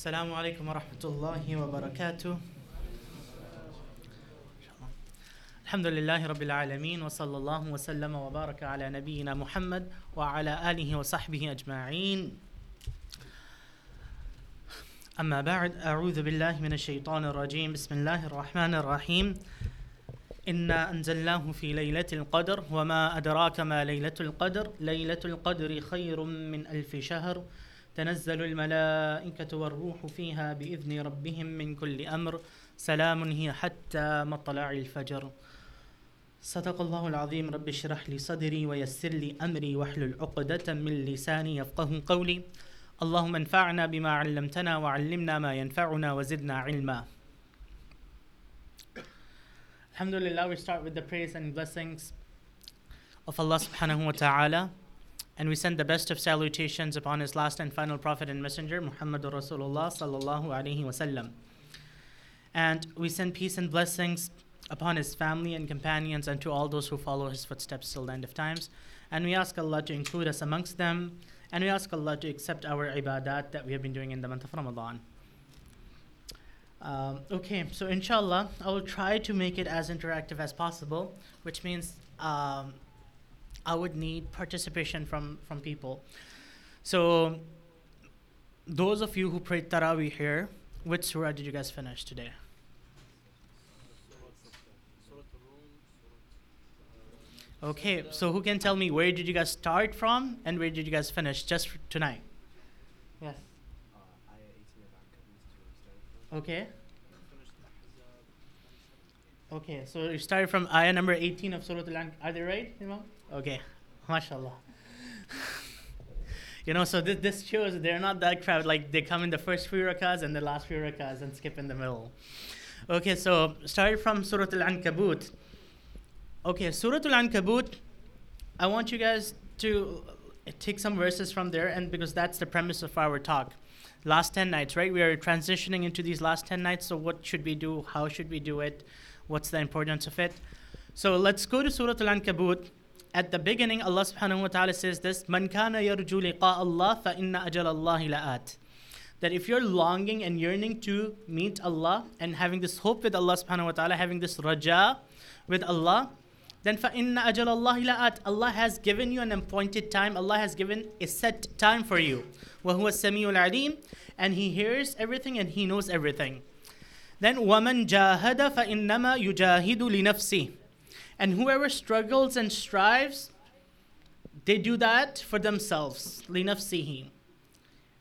السلام عليكم ورحمة الله وبركاته. الحمد لله رب العالمين وصلى الله وسلم وبارك على نبينا محمد وعلى آله وصحبه أجمعين. أما بعد أعوذ بالله من الشيطان الرجيم. بسم الله الرحمن الرحيم. إنا أنزلناه في ليلة القدر وما أدراك ما ليلة القدر؟ ليلة القدر خير من ألف شهر. تنزل الملائكة والروح فيها بإذن ربهم من كل أمر. سلام هي حتى مطلع الفجر. صدق الله العظيم. رب اشرح لي صدري ويسر لي أمري واحلل عقدة من لساني يفقه قولي. اللهم انفعنا بما علمتنا وعلمنا ما ينفعنا وزدنا علما. Alhamdulillah, we start with the praise and blessings of Allah subhanahu wa ta'ala. And we send the best of salutations upon his last and final prophet and messenger, Muhammadur Rasulullah sallallahu alaihi wasallam. And we send peace and blessings upon his family and companions and to all those who follow his footsteps till the end of times. And we ask Allah to include us amongst them. And we ask Allah to accept our ibadat that we have been doing in the month of Ramadan. Um, okay, so inshallah, I will try to make it as interactive as possible, which means um, I would need participation from, from people. So, those of you who prayed Taraweeh here, which surah did you guys finish today? Okay, so who can tell me where did you guys start from and where did you guys finish just for tonight? Yes. Okay. Okay, so you started from ayah number 18 of Surah Al-Ank. Are they right, Imam? Okay, mashallah. you know, so this, this shows they're not that crowd. Like they come in the first few rakahs and the last few rakahs and skip in the middle. Okay, so started from Surah Al-Ankabut. Okay, Surah Al-Ankabut, I want you guys to take some verses from there and because that's the premise of our talk last 10 nights, right? We are transitioning into these last 10 nights. So, what should we do? How should we do it? What's the importance of it? So, let's go to Surah Al Ankabut At the beginning, Allah subhanahu wa ta'ala says this Man kana yarju liqa Allah fa inna ajal Allah la'at. That if you're longing and yearning to meet Allah and having this hope with Allah subhanahu wa ta'ala, having this raja with Allah, then فَإِنَّ أَجَلَ اللَّهِ لَآتٍ Allah has given you an appointed time. Allah has given a set time for you. وَهُوَ السَّمِيعُ الْعَلِيمُ And He hears everything and He knows everything. Then وَمَنْ جَاهَدَ فَإِنَّمَا يُجَاهِدُ لِنَفْسِهِ And whoever struggles and strives, they do that for themselves. لِنَفْسِهِ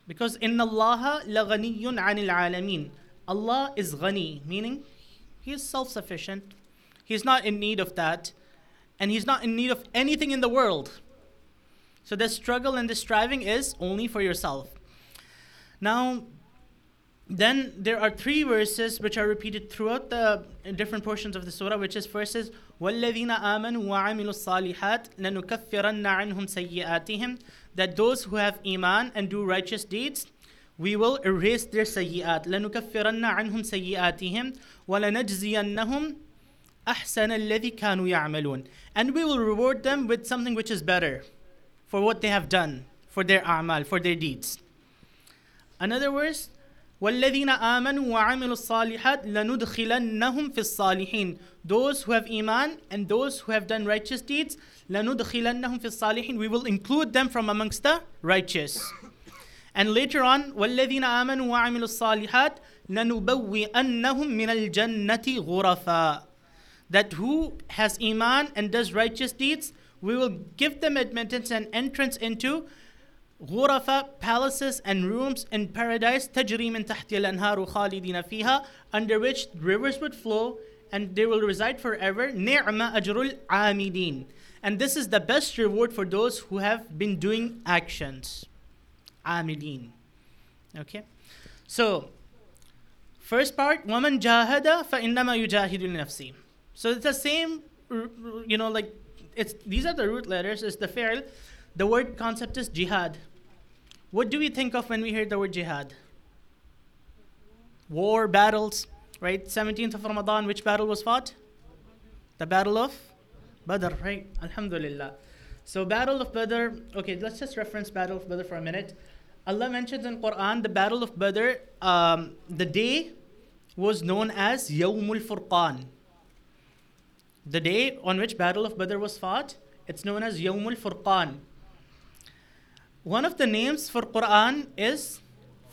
Because إِنَّ اللَّهَ لَغَنِيٌّ عَنِ الْعَالَمِينَ Allah is ghani, meaning He is self-sufficient. He's not in need of that and he's not in need of anything in the world. So the struggle and the striving is only for yourself. Now, then there are three verses which are repeated throughout the different portions of the surah, which is verses وَالَّذِينَ آمَنُوا وَعَمِلُوا الصَّالِحَاتِ لَنُكَفِّرَنَّ عَنْهُمْ سَيِّئَاتِهِمْ That those who have iman and do righteous deeds, we will erase their sayyi'at. لَنُكَفِّرَنَّ عَنْهُمْ سَيِّئَاتِهِمْ وَلَنَجْزِيَنَّهُمْ أحسن الذي كانوا يعملون and we will reward them with something which is better for what they have done for their a'mal for their deeds another verse والذين آمنوا وعملوا الصالحات لندخلنهم في الصالحين those who have iman and those who have done righteous deeds لندخلنهم في الصالحين we will include them from amongst the righteous and later on والذين آمنوا وعملوا الصالحات لنبوئنهم من الجنة غرفا that who has iman and does righteous deeds, we will give them admittance and entrance into غرفة palaces and rooms in paradise تجري من تحت الأنهار خالدين فيها under which rivers would flow and they will reside forever نعم أجر العاملين and this is the best reward for those who have been doing actions عاملين okay so first part ومن جاهد فإنما يجاهد لنفسه so it's the same, you know, like it's these are the root letters. It's the fi'l. The word concept is jihad. What do we think of when we hear the word jihad? War, battles, right? 17th of Ramadan, which battle was fought? The battle of Badr, right? Alhamdulillah. So, Battle of Badr, okay, let's just reference Battle of Badr for a minute. Allah mentions in Quran the battle of Badr, um, the day was known as Yawmul Furqan. The day on which battle of Badr was fought, it's known as Yawmul Furqan. One of the names for Quran is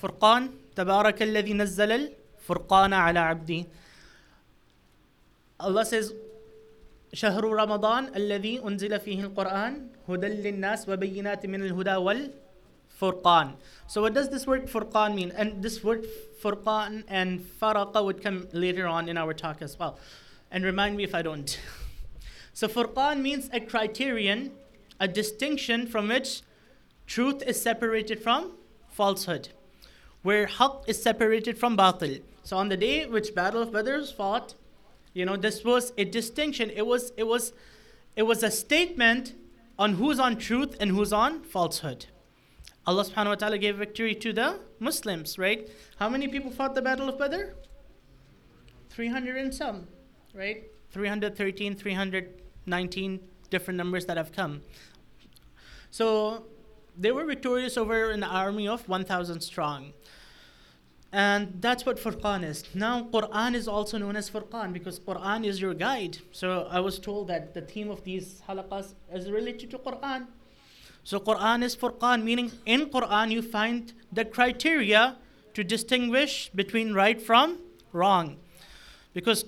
Furqan, تبارك الذي نزل الفرقان على عبدي. Allah says, شهر رمضان الذي أنزل فيه القرآن هدى للناس وبينات من الهدى والفرقان. So what does this word furqan mean? And this word furqan and faraqa would come later on in our talk as well. And remind me if I don't. so furqan means a criterion, a distinction from which truth is separated from falsehood, where haqq is separated from batil. So on the day which Battle of Badr was fought, you know, this was a distinction. It was it was it was a statement on who's on truth and who's on falsehood. Allah subhanahu wa ta'ala gave victory to the Muslims, right? How many people fought the Battle of Badr? 300 and some, right? 313, 319 different numbers that have come. So they were victorious over an army of 1,000 strong. And that's what Furqan is. Now, Quran is also known as Furqan because Quran is your guide. So I was told that the theme of these halaqas is related to Quran. So Quran is Furqan, meaning in Quran you find the criteria to distinguish between right from wrong. Because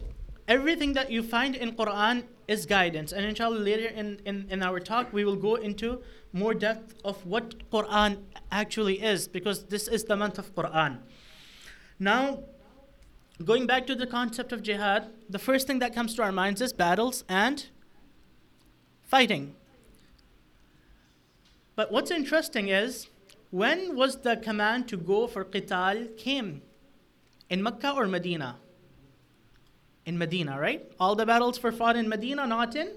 everything that you find in Quran is guidance. And inshallah later in, in, in our talk we will go into more depth of what Quran actually is because this is the month of Quran. Now, going back to the concept of jihad, the first thing that comes to our minds is battles and fighting. But what's interesting is when was the command to go for qital came? In Mecca or Medina? In Medina, right? All the battles were fought in Medina, not in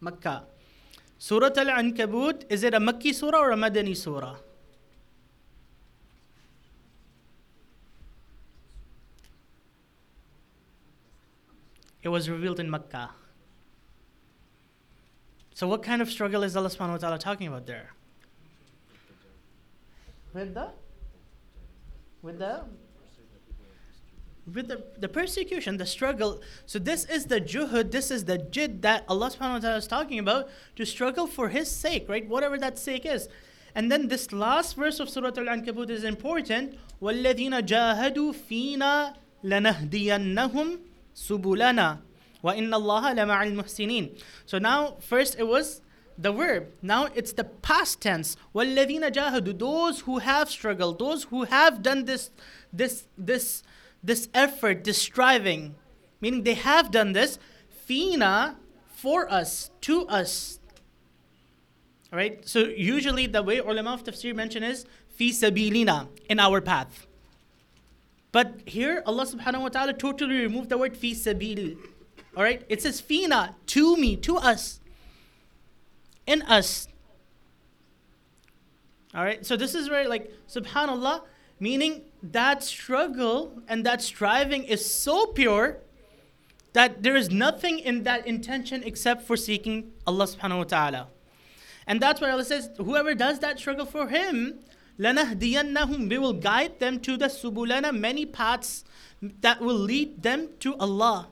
Mecca. Surah Al Ankabut, is it a Makki surah or a Madani surah? It was revealed in Mecca. So, what kind of struggle is Allah subhanahu wa ta'ala talking about there? With the with the with the, the persecution, the struggle. So this is the juhud, this is the jid that Allah subhanahu wa ta'ala is talking about to struggle for his sake, right? Whatever that sake is. And then this last verse of Surah Al-Ankabut is important. وَالَّذِينَ جَاهَدُوا فِينَا لَنَهْدِيَنَّهُمْ سُبُلَنَا وَإِنَّ اللَّهَ لَمَعَ الْمُحْسِنِينَ So now, first it was the verb. Now it's the past tense. وَالَّذِينَ جَاهَدُوا Those who have struggled, those who have done this, this, this, this effort, this striving, meaning they have done this, fina, for us, to us. All right? So usually the way ulama of tafsir mention is fi sabilina, in our path. But here Allah subhanahu wa ta'ala totally removed the word fi sabil. All right? It says fina, to me, to us. In us. All right? So this is where like subhanallah meaning that struggle and that striving is so pure that there is nothing in that intention except for seeking Allah subhanahu wa ta'ala. And that's why Allah says, whoever does that struggle for Him, لَنَهْدِيَنَّهُمْ We will guide them to the subulana, many paths that will lead them to Allah.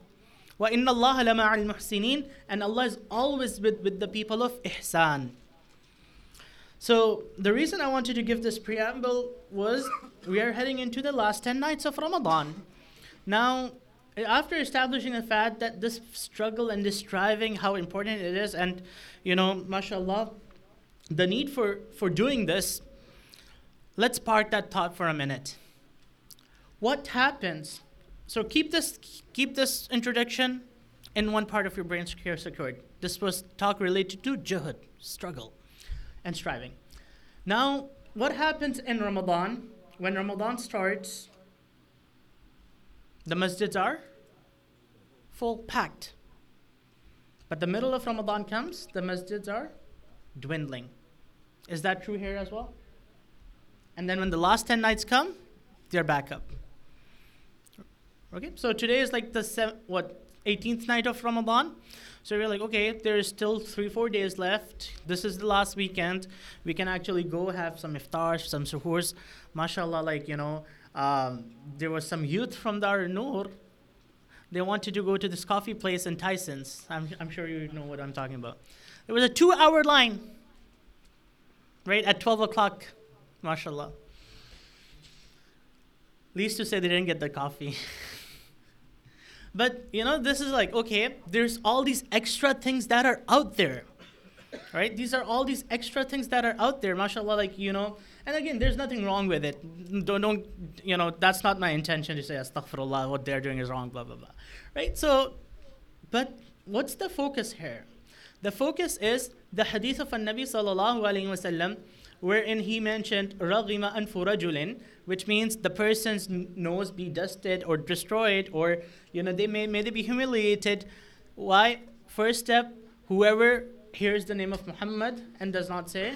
وَإِنَّ اللَّهَ لَمَعَ الْمُحْسِنِينَ And Allah is always with, with the people of ihsan. So the reason I wanted to give this preamble was we are heading into the last 10 nights of Ramadan. Now, after establishing the fact that this struggle and this striving, how important it is, and you know, mashallah, the need for, for doing this, let's park that thought for a minute. What happens? So keep this keep this introduction in one part of your brain secure secured. This was talk related to jihad, struggle, and striving. Now, what happens in Ramadan? When Ramadan starts, the masjids are full packed. But the middle of Ramadan comes, the masjids are dwindling. Is that true here as well? And then when the last 10 nights come, they're back up. Okay, so today is like the seven, what 18th night of Ramadan. So we're like, okay, there's still three, four days left. This is the last weekend. We can actually go have some iftar, some suhoors. MashaAllah, like, you know, um, there was some youth from Dar Noor. They wanted to go to this coffee place in Tyson's. I'm, I'm sure you know what I'm talking about. There was a two hour line, right, at 12 o'clock, MashaAllah. Least to say they didn't get the coffee. But you know, this is like, okay, there's all these extra things that are out there. Right? These are all these extra things that are out there, mashallah, like, you know, and again, there's nothing wrong with it. Don't, don't you know, that's not my intention to say, astaghfirullah, what they're doing is wrong, blah, blah, blah. Right? So, but what's the focus here? The focus is the hadith of Nabi sallallahu alayhi wasallam, wherein he mentioned ragima anfurajulin, which means the person's nose be dusted or destroyed, or you know they may may they be humiliated. Why? First step: whoever hears the name of Muhammad and does not say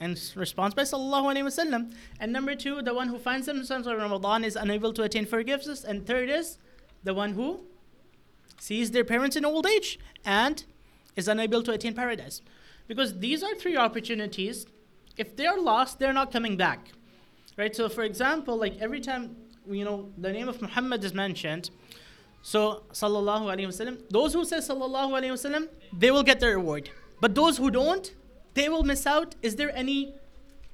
and responds by sallallahu alaihi wasallam and number two the one who finds themselves in ramadan is unable to attain forgiveness. And third is the one who sees their parents in old age and is unable to attain paradise. Because these are three opportunities. If they're lost they're not coming back. Right? So for example, like every time you know the name of Muhammad is mentioned, so sallallahu alaihi wasallam, those who say sallallahu alaihi wasallam, they will get their reward. But those who don't, they will miss out. Is there any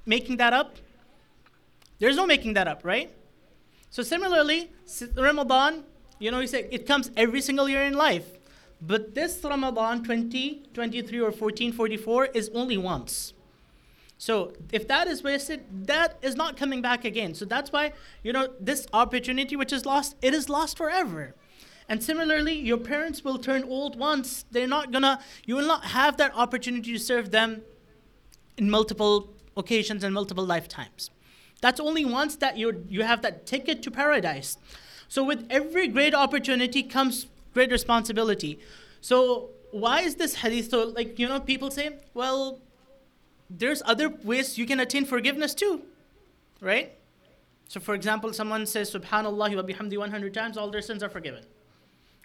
making that up? There's no making that up, right? So similarly, Ramadan, you know, you say it comes every single year in life. But this Ramadan 2023 or 1444 is only once. So if that is wasted, that is not coming back again. So that's why, you know, this opportunity which is lost, it is lost forever. And similarly, your parents will turn old once. They're not gonna, you will not have that opportunity to serve them in multiple occasions and multiple lifetimes. That's only once that you you have that ticket to paradise. So with every great opportunity comes great responsibility. So why is this hadith so like you know people say, well, there's other ways you can attain forgiveness too, right? So, for example, someone says Subhanallah wa bihamdi 100 times, all their sins are forgiven.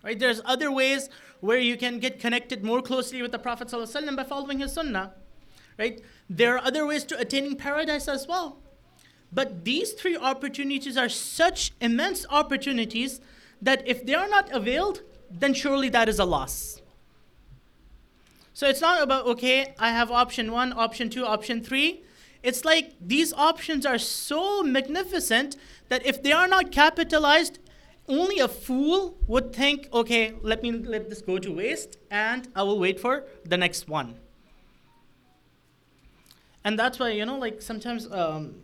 Right? There's other ways where you can get connected more closely with the Prophet ﷺ by following his sunnah. Right? There are other ways to attaining paradise as well. But these three opportunities are such immense opportunities that if they are not availed, then surely that is a loss. So it's not about, okay, I have option one, option two, option three. It's like these options are so magnificent that if they are not capitalized, only a fool would think, okay, let me let this go to waste and I will wait for the next one. And that's why, you know, like sometimes, um,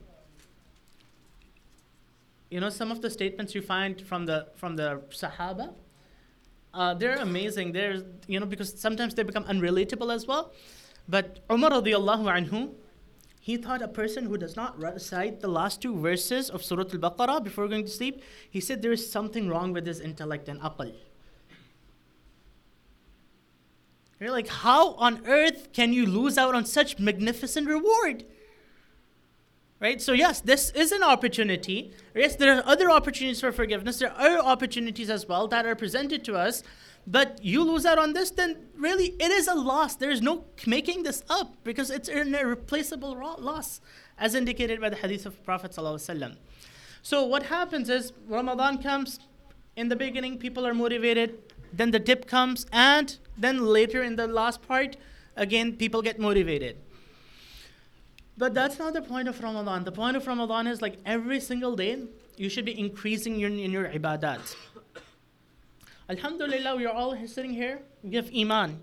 you know, some of the statements you find from the from the Sahaba, uh, they're amazing. They're, you know, because sometimes they become unrelatable as well. But Umar radiallahu anhu, he thought a person who does not recite the last two verses of Surah Al-Baqarah before going to sleep, he said there is something wrong with his intellect and aql. You're like, how on earth can you lose out on such magnificent reward? Right? So, yes, this is an opportunity. Yes, there are other opportunities for forgiveness. There are opportunities as well that are presented to us. But you lose out on this, then really it is a loss. There is no making this up because it's an irreplaceable loss, as indicated by the hadith of Prophet. ﷺ. So, what happens is Ramadan comes, in the beginning, people are motivated, then the dip comes, and then later in the last part, again, people get motivated. But that's not the point of Ramadan. The point of Ramadan is like every single day, you should be increasing your, in your ibadat. Alhamdulillah, we are all sitting here. We have Iman,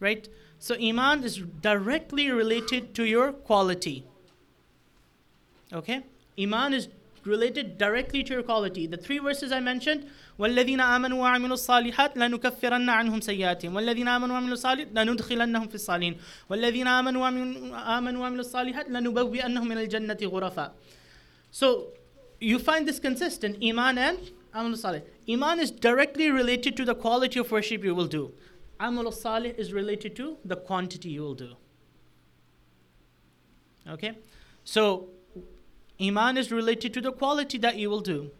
right? So, Iman is directly related to your quality. Okay? Iman is related directly to your quality. The three verses I mentioned والذين آمنوا وعملوا الصالحات لنكفرن عنهم سيئاتهم والذين آمنوا وعملوا الصالحات لندخلنهم في الصالحين والذين آمنوا آمنوا وعملوا الصالحات لنبوئنهم من الجنة غرفا So you find this consistent Iman and Amal Salih. Iman is directly related to the quality of worship you will do. Amal Salih is related to the quantity you will do. Okay? So Iman is related to the quality that you will do.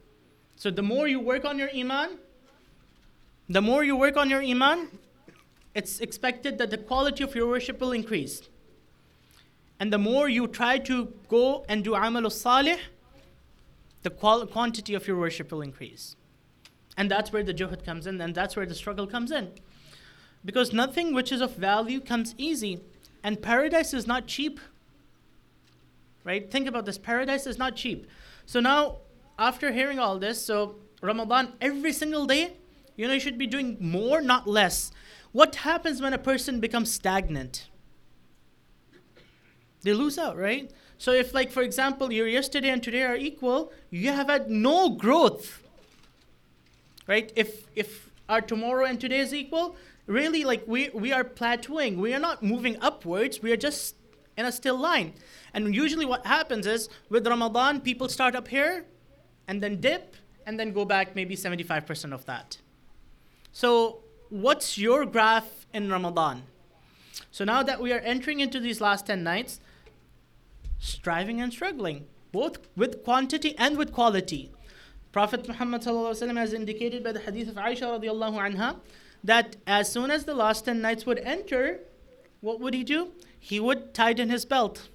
So the more you work on your iman, the more you work on your iman, it's expected that the quality of your worship will increase. And the more you try to go and do amal salih, the qual- quantity of your worship will increase. And that's where the juhud comes in, and that's where the struggle comes in. Because nothing which is of value comes easy. And paradise is not cheap. Right? Think about this paradise is not cheap. So now, after hearing all this, so Ramadan every single day, you know, you should be doing more, not less. What happens when a person becomes stagnant? They lose out, right? So if like for example your yesterday and today are equal, you have had no growth. Right? If if our tomorrow and today is equal, really like we we are plateauing. We are not moving upwards. We are just in a still line. And usually what happens is with Ramadan, people start up here and then dip and then go back maybe 75% of that. So, what's your graph in Ramadan? So, now that we are entering into these last 10 nights, striving and struggling, both with quantity and with quality. Prophet Muhammad has indicated by the hadith of Aisha radiallahu anha that as soon as the last 10 nights would enter, what would he do? He would tighten his belt.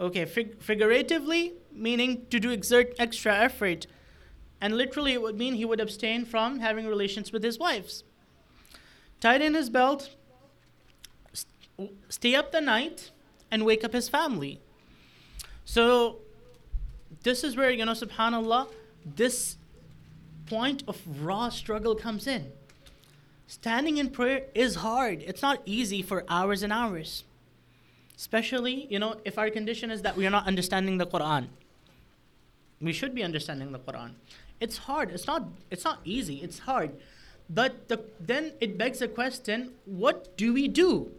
Okay, fig- figuratively, meaning to do exert extra effort and literally, it would mean he would abstain from having relations with his wives. Tighten his belt, st- stay up the night, and wake up his family. So, this is where, you know, subhanAllah, this point of raw struggle comes in. Standing in prayer is hard. It's not easy for hours and hours. Especially, you know, if our condition is that we are not understanding the Quran. We should be understanding the Quran. It's hard. It's not. It's not easy. It's hard. But the, then it begs the question: What do we do?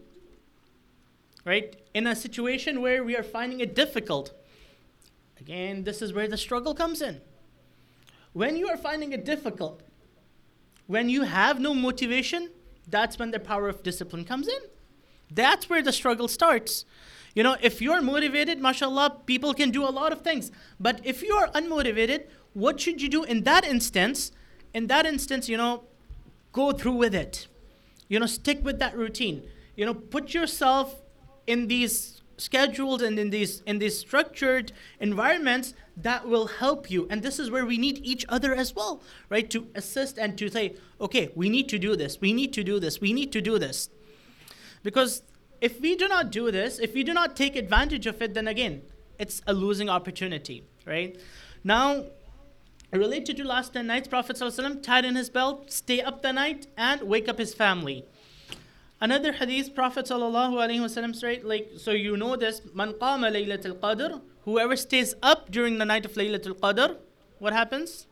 Right in a situation where we are finding it difficult. Again, this is where the struggle comes in. When you are finding it difficult, when you have no motivation, that's when the power of discipline comes in. That's where the struggle starts. You know, if you're motivated, mashallah, people can do a lot of things. But if you are unmotivated, what should you do in that instance? In that instance, you know, go through with it. You know, stick with that routine. You know, put yourself in these scheduled and in these in these structured environments that will help you and this is where we need each other as well right to assist and to say okay we need to do this we need to do this we need to do this because if we do not do this if we do not take advantage of it then again it's a losing opportunity right now Related to last 10 nights, Prophet ﷺ tied in his belt, stay up the night, and wake up his family. Another hadith, Prophet ﷺ said, like, so you know this, Man qama laylatul qadr, whoever stays up during the night of laylatul qadr, what happens?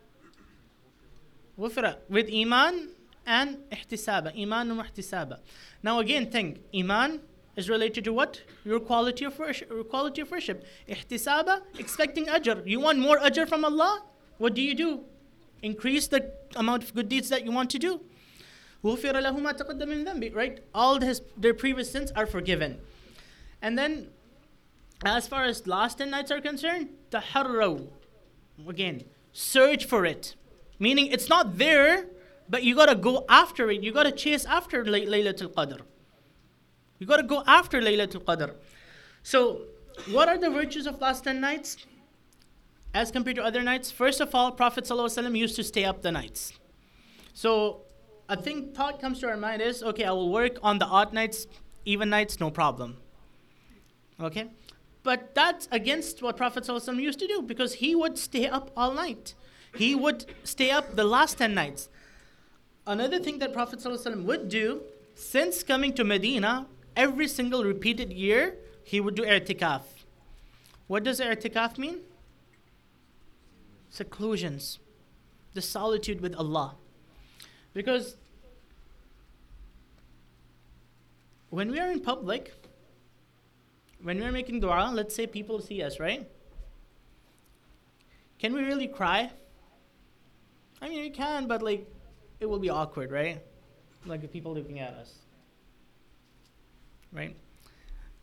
Wufra, with iman and ihtisaba, iman and ihtisaba. Now again, think, iman is related to what? Your quality of worship. Quality of worship. Ihtisaba, expecting ajr. You want more ajr from Allah? what do you do? Increase the amount of good deeds that you want to do. Right? All his, their previous sins are forgiven. And then, as far as last 10 nights are concerned, taharraw. Again, search for it. Meaning it's not there, but you gotta go after it. You gotta chase after Lay- Laylatul Qadr. You gotta go after Laylatul Qadr. So, what are the virtues of last 10 nights? as compared to other nights, first of all, Prophet ﷺ used to stay up the nights. So a thing thought comes to our mind is, okay, I will work on the odd nights, even nights, no problem. Okay? But that's against what Prophet ﷺ used to do because he would stay up all night. He would stay up the last 10 nights. Another thing that Prophet ﷺ would do, since coming to Medina, every single repeated year, he would do i'tikaf. What does i'tikaf mean? seclusions, the solitude with Allah. Because when we are in public, when we are making dua, let's say people see us, right? Can we really cry? I mean, we can, but like, it will be awkward, right? Like the people looking at us, right?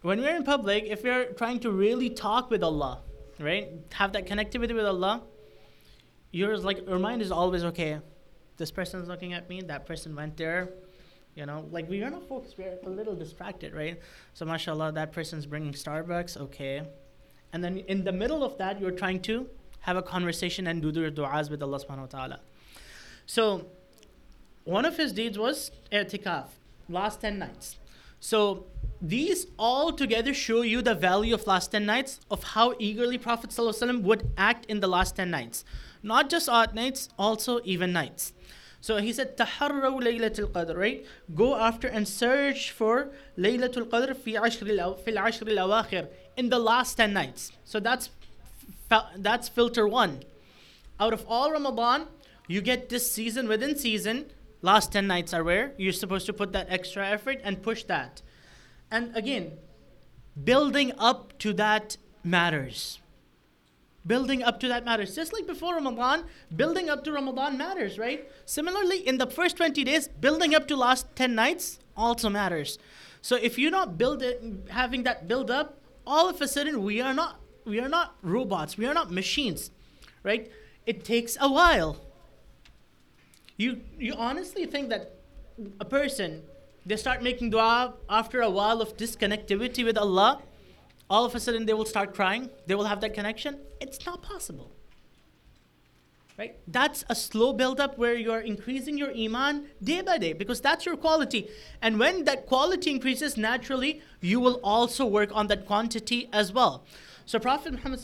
When we're in public, if we're trying to really talk with Allah, right, have that connectivity with Allah, yours like your mind is always okay this person's looking at me, that person went there. You know, like we are not focused, we're a little distracted, right? So, mashallah, that person's bringing Starbucks, okay. And then in the middle of that, you're trying to have a conversation and do your du'as with Allah subhanahu wa ta'ala. So, one of his deeds was i'tikaf, last 10 nights. So, these all together show you the value of last 10 nights, of how eagerly Prophet ﷺ would act in the last 10 nights. Not just odd nights, also even nights. So he said, تحروا ليلة القدر, right? Go after and search for ليلة القدر في عشر في العشر الأواخر in the last 10 nights. So that's that's filter one. Out of all Ramadan, you get this season within season. Last 10 nights are where you're supposed to put that extra effort and push that. And again, building up to that matters. Building up to that matters. Just like before Ramadan, building up to Ramadan matters, right? Similarly, in the first 20 days, building up to last 10 nights also matters. So if you're not building, having that build up, all of a sudden we are not we are not robots. We are not machines, right? It takes a while. You you honestly think that a person they start making dua after a while of disconnectivity with Allah, all of a sudden they will start crying, they will have that connection. It's not possible. Right? That's a slow build up where you are increasing your iman day by day because that's your quality. And when that quality increases naturally, you will also work on that quantity as well. So Prophet Muhammad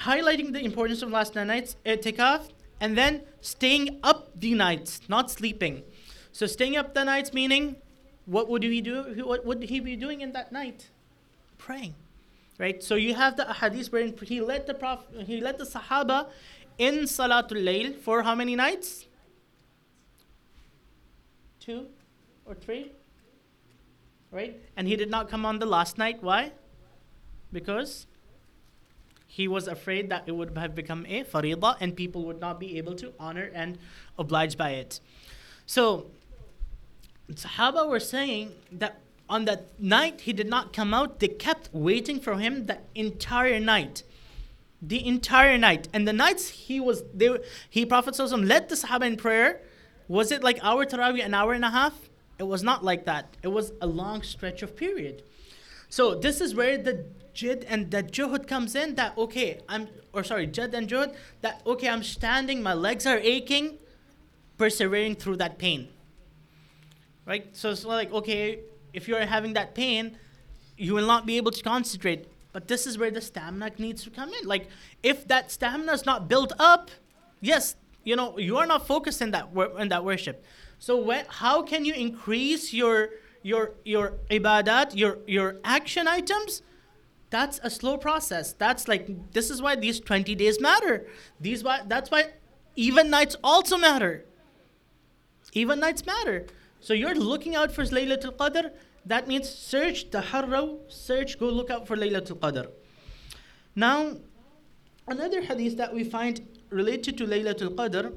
highlighting the importance of last nine nights, itikaf, and then staying up the nights, not sleeping. So staying up the nights meaning, what would he do? What would he be doing in that night? Praying, right? So you have the hadith where he led the prophet, he led the Sahaba in Salatul Layl for how many nights? Two or three, right? And he did not come on the last night. Why? Because he was afraid that it would have become a farida and people would not be able to honor and oblige by it. So Sahaba were saying that on that night he did not come out. They kept waiting for him the entire night. The entire night. And the nights he was they he Prophet led the Sahaba in prayer. Was it like our Taraweeh an hour and a half? It was not like that. It was a long stretch of period. So this is where the jid and that juhud comes in that okay, I'm or sorry, jid and juhud, that okay, I'm standing, my legs are aching, persevering through that pain right? So it's like, okay, if you're having that pain, you will not be able to concentrate. But this is where the stamina needs to come in. Like, if that stamina is not built up, yes, you know, you are not focused in that wor- in that worship. So how can you increase your your your ibadat, your your action items? That's a slow process. That's like this is why these 20 days matter. These why that's why even nights also matter. Even nights matter. So you're looking out for Laylatul Qadr. That means search taharraw, search, go look out for Laylatul Qadr. Now, another hadith that we find related to Laylatul Qadr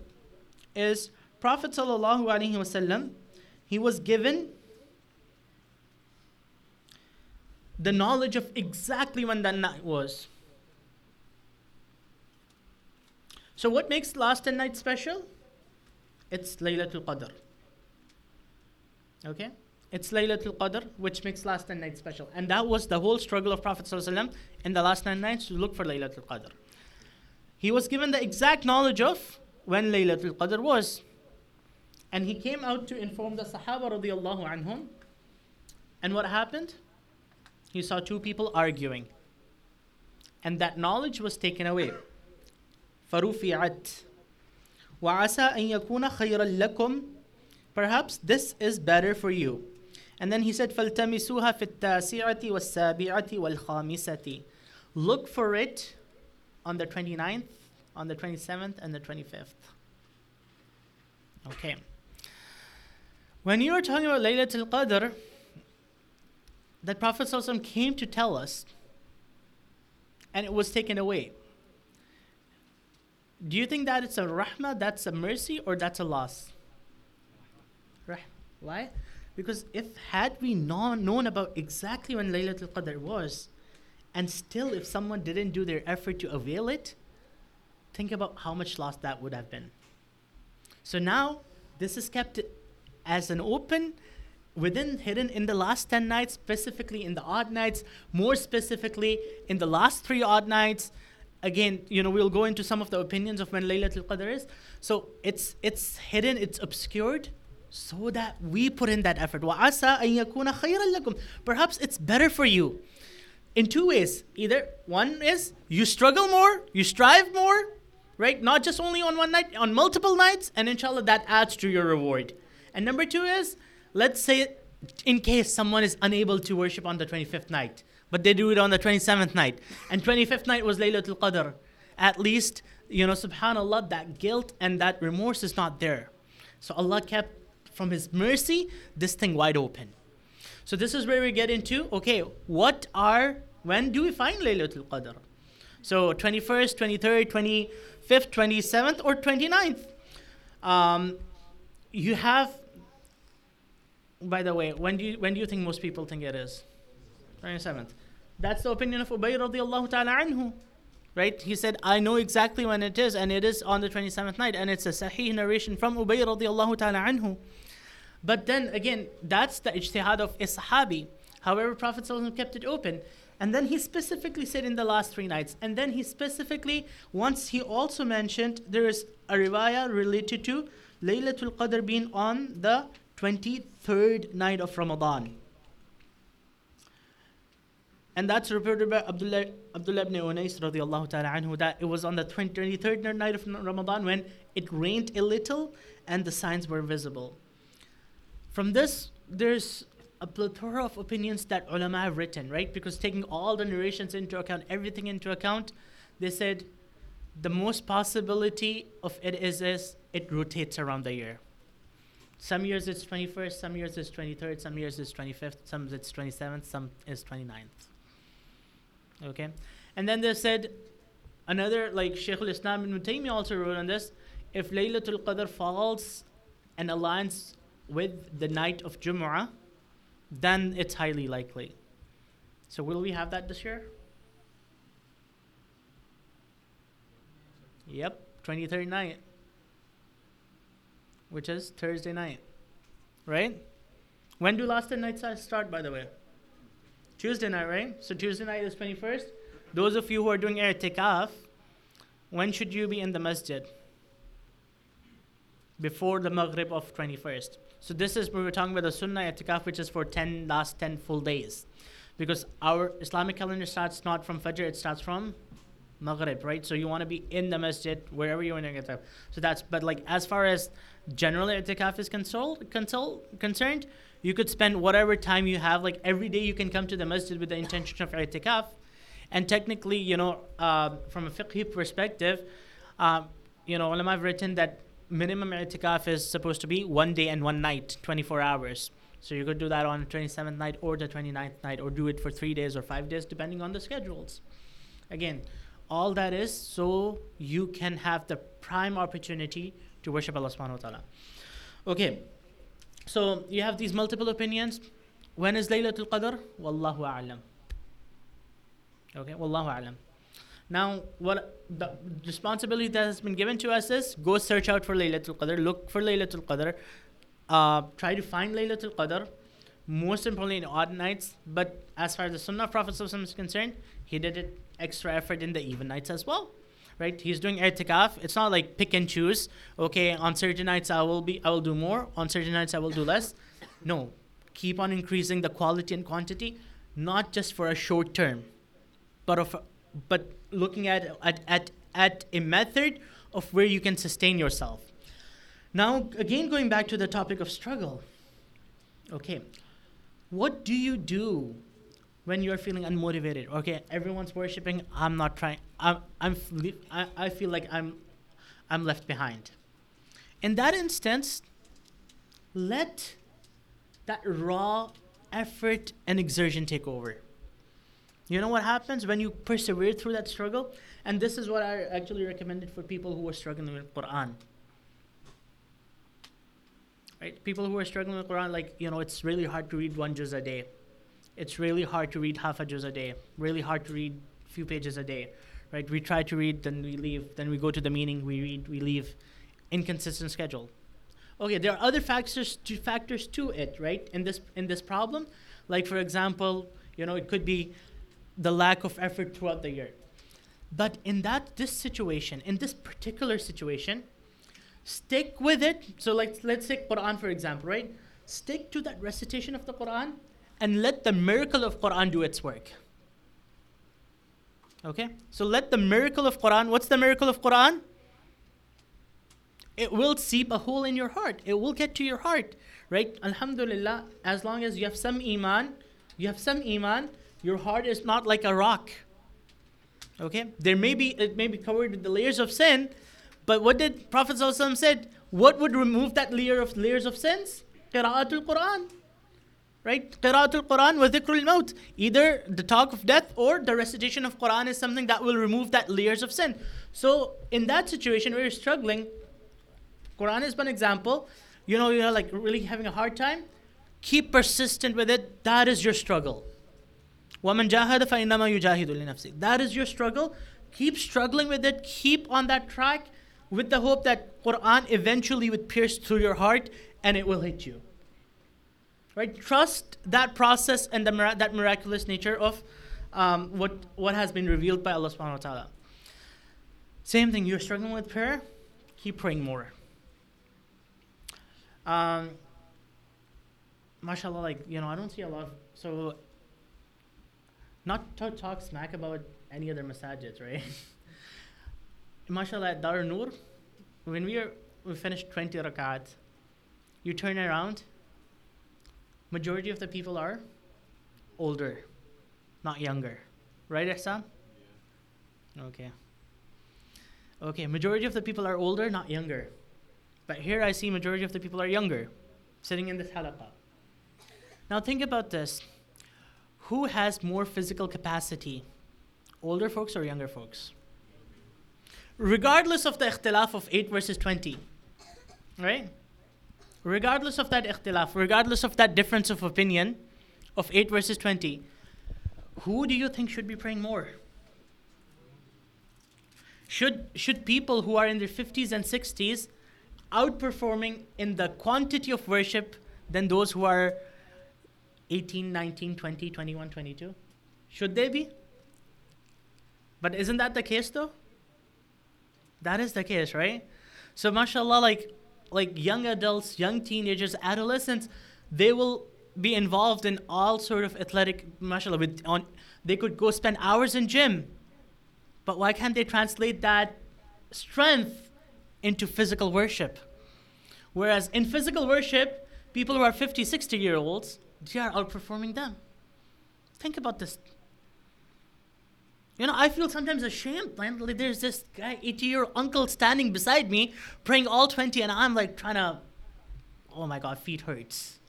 is Prophet sallallahu alaihi wasallam. He was given the knowledge of exactly when that night was. So, what makes last night special? It's Laylatul Qadr. Okay? It's Laylatul Qadr, which makes last 10 nights special. And that was the whole struggle of Prophet ﷺ in the last 9 nights to look for Laylatul Qadr. He was given the exact knowledge of when Laylatul Qadr was. And he came out to inform the Sahaba radiallahu anhum. And what happened? He saw two people arguing. And that knowledge was taken away. فرفعت وعسى أن يكون خيرا لكم Perhaps this is better for you. And then he said, فَالْتَمِسُوهَا فِي التَّاسِعَةِ وَالسَّابِعَةِ وَالْخَامِسَةِ Look for it on the 29th, on the 27th, and the 25th. Okay. When you are talking about Laylatul Qadr, that Prophet ﷺ came to tell us, and it was taken away. Do you think that it's a rahmah, that's a mercy, or that's a loss? Why? Because if had we known, known about exactly when Laylatul Qadr was, and still if someone didn't do their effort to avail it, think about how much loss that would have been. So now this is kept as an open within hidden in the last 10 nights specifically in the odd nights more specifically in the last three odd nights again you know we'll go into some of the opinions of when laylatul qadr is so it's it's hidden it's obscured so that we put in that effort وَعَسَىٰ أَن يَكُونَ خَيْرًا لَكُمْ perhaps it's better for you in two ways either one is you struggle more you strive more right not just only on one night on multiple nights and inshallah that adds to your reward and number two is let's say in case someone is unable to worship on the 25th night, but they do it on the 27th night, and 25th night was Laylatul Qadr, at least, you know, subhanAllah, that guilt and that remorse is not there. So Allah kept from His mercy this thing wide open. So this is where we get into okay, what are, when do we find Laylatul Qadr? So 21st, 23rd, 25th, 27th, or 29th? Um, you have by the way, when do you when do you think most people think it is? 27th. That's the opinion of Ubay radiallahu ta'ala anhu. Right? He said, I know exactly when it is, and it is on the 27th night, and it's a sahih narration from Ubay radiallahu ta'ala anhu. But then again, that's the ijtihad of a. However, Prophet kept it open. And then he specifically said in the last three nights. And then he specifically, once he also mentioned there is a riwayah related to Laylatul Qadr being on the 23rd night of Ramadan. And that's reported by Abdullah, Abdullah ibn Unais radiallahu ta'ala anhu that it was on the 23rd night of Ramadan when it rained a little and the signs were visible. From this, there's a plethora of opinions that ulama have written, right? Because taking all the narrations into account, everything into account, they said the most possibility of it is, is it rotates around the year. Some years it's 21st, some years it's 23rd, some years it's 25th, some it's 27th, some is 29th. Okay? And then they said, another, like Shaykh al-Islam ibn Taymiyyah also wrote on this, if Laylatul Qadr falls and aligns with the night of Jumu'ah, then it's highly likely. So will we have that this year? Yep, 23rd night which is Thursday night. Right? When do last 10 nights start, by the way? Tuesday night, right? So Tuesday night is 21st. Those of you who are doing air i'tikaf, when should you be in the masjid? Before the Maghrib of 21st. So this is where we're talking about the Sunnah i'tikaf, which is for 10 last 10 full days. Because our Islamic calendar starts not from Fajr, it starts from Maghrib, right? So you want to be in the masjid wherever you're in i'tikaf. So that's, but like as far as generally i'tikaf is console, console, concerned, you could spend whatever time you have. Like every day, you can come to the masjid with the intention of i'tikaf. And technically, you know, uh, from a fiqh perspective, uh, you know, ulama have written that minimum i'tikaf is supposed to be one day and one night, 24 hours. So you could do that on the 27th night or the 29th night, or do it for three days or five days, depending on the schedules. Again, all that is so you can have the prime opportunity to worship Allah subhanahu wa ta'ala. Okay, so you have these multiple opinions. When is Laylatul Qadr? Wallahu a'lam. Okay, Wallahu a'lam. Now, what the responsibility that has been given to us is go search out for Laylatul Qadr, look for Laylatul Qadr, uh, try to find Laylatul Qadr, most importantly in odd nights. But as far as the Sunnah Prophet is concerned, he did it extra effort in the even nights as well right? He's doing i'tikaf. It's not like pick and choose. Okay, on certain nights I will be I will do more. On certain nights I will do less. No, keep on increasing the quality and quantity, not just for a short term, but of but looking at at at, at a method of where you can sustain yourself. Now, again, going back to the topic of struggle. Okay, what do you do when you're feeling unmotivated okay? Everyone's worshiping. I'm not trying i'm, I'm I, I feel like i'm i'm left behind. In that instance let that raw effort and exertion take over. You know what happens when you persevere through that struggle? And this is what i actually recommended for people who are struggling with quran. Right? People who are struggling with quran like you know it's really hard to read one juz a day it's really hard to read half a juz a day, really hard to read few pages a day, right? We try to read, then we leave, then we go to the meaning, we read, we leave. inconsistent schedule. Okay, there are other factors to factors to it, right? In this in this problem, like for example, you know, it could be the lack of effort throughout the year. But in that this situation, in this particular situation, stick with it. So like let's take Quran for example, right? Stick to that recitation of the Quran and let the miracle of Quran do its work. Okay? So let the miracle of Quran, what's the miracle of Quran? It will seep a hole in your heart. It will get to your heart. Right? Alhamdulillah, as long as you have some iman, you have some iman, your heart is not like a rock. Okay? There may be it may be covered with the layers of sin, but what did Prophet said? What would remove that layer of layers of sins? Qira'atul Quran Right? Qira'atul Quran wa dhikrul maut. Either the talk of death or the recitation of Quran is something that will remove that layers of sin. So in that situation where you're struggling, Quran is one example. You know, you're like really having a hard time. Keep persistent with it. That is your struggle. وَمَنْ جَاهَدَ فَإِنَّمَا يُجَاهِدُ لِنَفْسِهِ That is your struggle. Keep struggling with it. Keep on that track with the hope that Quran eventually would pierce through your heart and it will hit you. Right? Trust that process and the, that miraculous nature of um, what, what has been revealed by Allah subhanahu wa ta'ala. Same thing, you're struggling with prayer, keep praying more. Um, mashallah, like, you know, I don't see a lot of, so, not to talk smack about any other masajids, right? mashallah, at Dar Noor, when we, are, we finished 20 rakat, you turn around, majority of the people are older, not younger. Right? Yeah. Okay. Okay, majority of the people are older, not younger. But here I see majority of the people are younger, sitting in this halaqah. Now think about this. Who has more physical capacity? Older folks or younger folks? Regardless of the ikhtilaf of 8 versus 20. Right? Regardless of that ikhtilaf, regardless of that difference of opinion of 8 verses 20, who do you think should be praying more? Should, should people who are in their 50s and 60s outperforming in the quantity of worship than those who are 18, 19, 20, 21, 22? Should they be? But isn't that the case though? That is the case, right? So mashallah, like like young adults, young teenagers, adolescents, they will be involved in all sort of athletic mashallah with on they could go spend hours in gym. But why can't they translate that strength into physical worship. Whereas in physical worship, people who are 50, 60 year olds, they are outperforming them. Think about this. You know, I feel sometimes ashamed. Like there's this guy, 80 year uncle standing beside me praying all 20, and I'm like trying to, oh my God, feet hurts.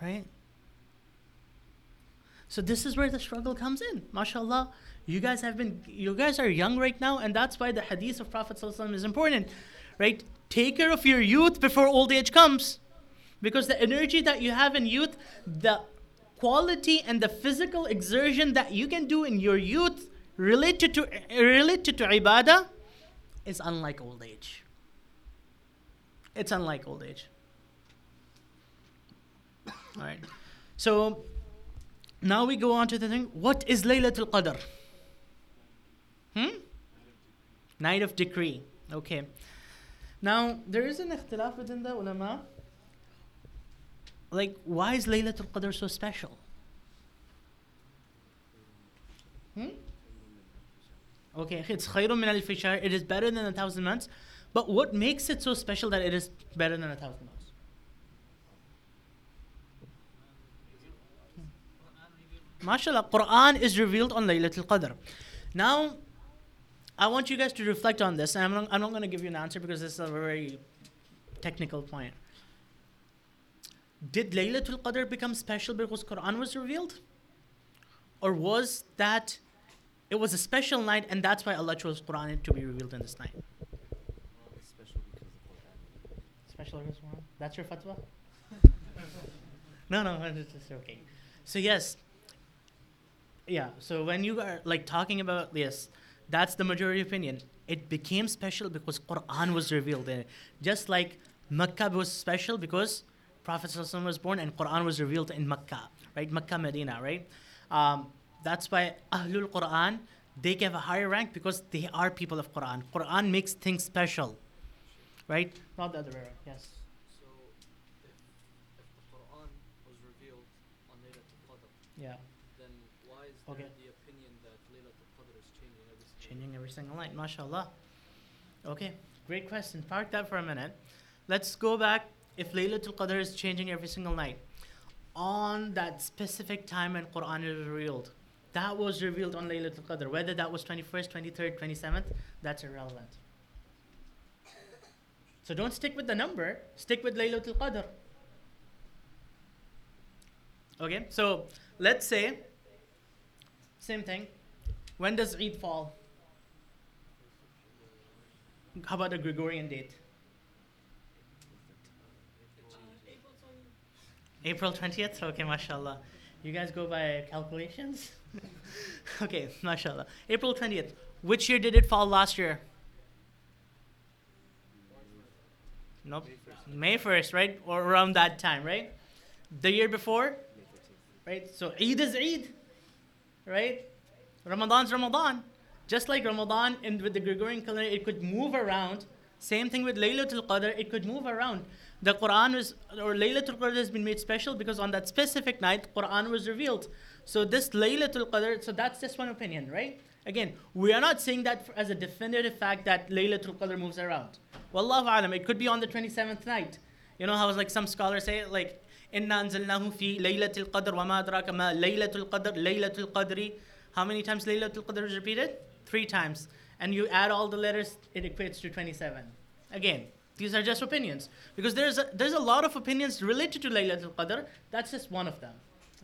Right? So this is where the struggle comes in. MashaAllah, you guys have been, you guys are young right now, and that's why the hadith of Prophet is important, right? Take care of your youth before old age comes. Because the energy that you have in youth, the quality and the physical exertion that you can do in your youth related to, related to ibadah is unlike old age. It's unlike old age. All right. So now we go on to the thing. What is Laylatul Qadr? Hmm? Night of decree. Okay. Now, there is an ikhtilaf within the ulama. Like, why is Laylatul Qadr so special? Hmm? Okay, it's khayrun min al It is better than a thousand months. But what makes it so special that it is better than a thousand months? MashaAllah, Quran is revealed on Laylatul Qadr. Now, I want you guys to reflect on this, and I'm not, I'm not going to give you an answer because this is a very technical point. Did Laylatul Qadr become special because the Quran was revealed? Or was that it was a special night and that's why Allah chose Quran to be revealed in this night? Special because of Quran. Special because Quran? That's your fatwa? no, no, it's just okay. So yes, yeah. So when you are like talking about yes, that's the majority opinion. it became special because Quran was revealed there. Just like Makkah was special because Prophet ﷺ was born and Quran was revealed in Makkah, right? Makkah, Medina, right? Um, that's why Ahlul Quran, they give a higher rank because they are people of Quran. Quran makes things special, right? Not the other way around, yes. So, if, if the Quran was revealed on Laylatul Qadr, Yeah, then why is Okay. there the opinion that Laylatul Qadr is changing every single changing every single night, mashallah. Okay, great question. Park that for a minute. Let's go back. If Laylatul Qadr is changing every single night, on that specific time when Quran is revealed, that was revealed on Laylatul Qadr. Whether that was 21st, 23rd, 27th, that's irrelevant. So don't stick with the number, stick with Laylatul Qadr. Okay, so let's say, same thing. When does Eid fall? How about the Gregorian date? April 20th? Okay, mashallah. You guys go by calculations? okay, mashallah. April 20th. Which year did it fall last year? Nope. May 1st, right? Or around that time, right? The year before? Right? So Eid is Eid, right? Ramadan's Ramadan. Just like Ramadan and with the Gregorian calendar, it could move around. Same thing with Laylatul Qadr, it could move around The Quran was, or Laylatul Qadr has been made special because on that specific night, Quran was revealed. So this Laylatul Qadr, so that's just one opinion, right? Again, we are not saying that as a definitive fact that Laylatul Qadr moves around. Wallahu alam, it could be on the 27th night. You know how like some scholars say, like, إِنَّا أَنزَلْنَاهُ فِي لَيْلَةِ الْقَدْرِ وَمَا أَدْرَاكَ مَا لَيْلَةُ الْقَدْرِ لَيْلَةُ الْقَدْرِ How many times Laylatul Qadr is repeated? Three times. And you add all the letters, it equates to 27. Again, these are just opinions. Because there's a, there's a lot of opinions related to Laylatul Qadr. That's just one of them.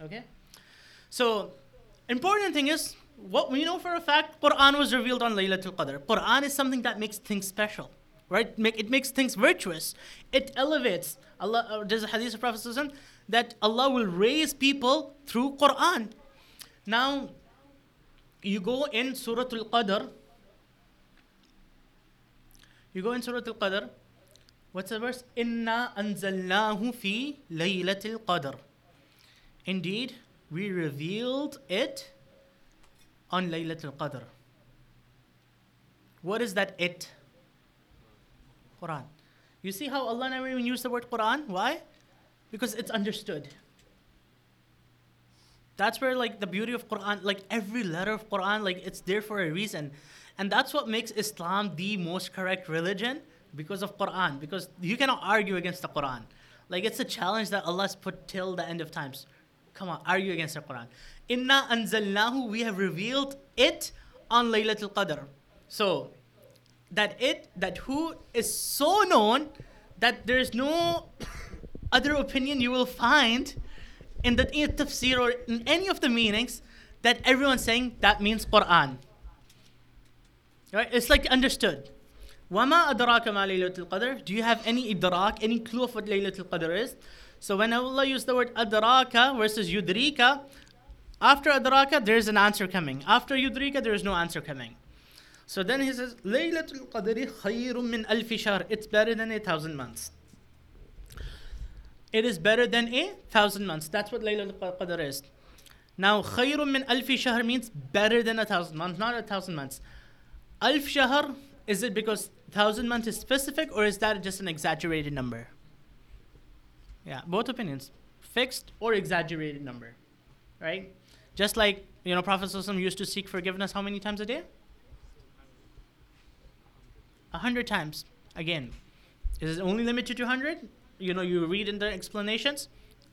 Okay? So, important thing is, what we know for a fact, Quran was revealed on Laylatul Qadr. Quran is something that makes things special, right? Make, it makes things virtuous. It elevates. Allah, uh, there's a hadith of Prophet that Allah will raise people through Quran. Now, you go in Surah Al-Qadr. You go in Surah Al-Qadr. What's the verse? Inna anzalnahu fi laylatil qadr. Indeed, we revealed it on Laylatul Qadr. What is that it? Quran. You see how Allah never even used the word Quran? Why? Because it's understood. That's where like the beauty of Quran, like every letter of Quran, like it's there for a reason. And that's what makes Islam the most correct religion because of Quran. Because you cannot argue against the Quran. Like it's a challenge that Allah's put till the end of times. Come on, argue against the Quran. Inna anzalnahu, we have revealed it on Laylatul Qadr. So that it, that who is so known that there's no other opinion you will find in the tafsir or in any of the meanings that everyone's saying that means Quran. Right? It's like understood. Wama adraka ma Laylatul Qadr? Do you have any idrak, any clue of what Laylatul Qadr is? So when Allah used the word adraka versus yudrika, after adraka there is an answer coming. After yudrika there is no answer coming. So then he says, Laylatul Qadri khayrun min alfi shahr. It's better than a thousand months. It is better than a thousand months. That's what Laylatul Qadr is. Now, khayrun min alfi shahr means better than a thousand months, not a thousand months. Alf shahr, is it because thousand months is specific or is that just an exaggerated number? Yeah, both opinions. Fixed or exaggerated number. Right? Just like, you know, Prophet used to seek forgiveness how many times a day? A hundred times. Again, is it only limited to hundred? You know, you read in the explanations,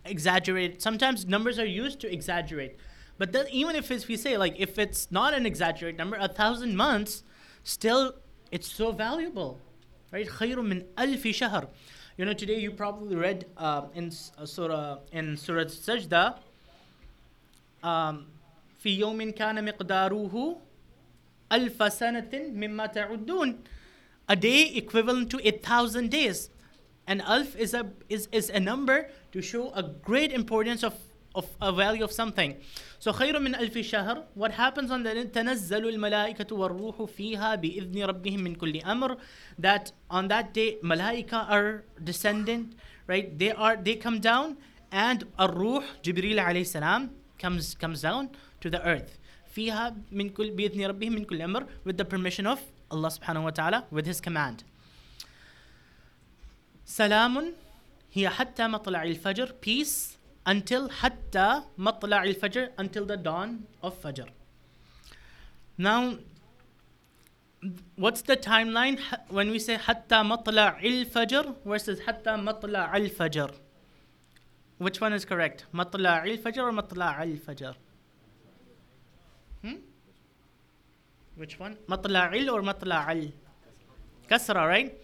exaggerate. Sometimes numbers are used to exaggerate. But then even if we say like if it's not an exaggerated number, a thousand months, still it's so valuable. Right? خير من ألف شهر. You know, today you probably read uh, in s- uh, Surah in Surah Sajda. Um, في يوم كان مقداره ألف سنة مما تعدون. A day equivalent to a thousand days. And alf is a is, is a number to show a great importance of of a value of something. So خير من ألف شهر. What happens on the تنزل الملائكة والروح فيها بإذن ربهم من كل أمر. That on that day malaika are descendant, right? They are they come down and الروح جبريل عليه السلام comes comes down to the earth. فيها من كل بإذن ربهم من كل أمر with the permission of Allah subhanahu wa ta'ala with his command. سلام هي حتى مطلع الفجر peace until hatta matla' al-fajr until the dawn of fajr. Now what's the timeline? When we say hatta matla' al-fajr versus hatta matla' al-fajr. Which one is correct? Matla' al-fajr or matla' al-fajr? Hmm? which one? Matla' al or matla' al kasra right?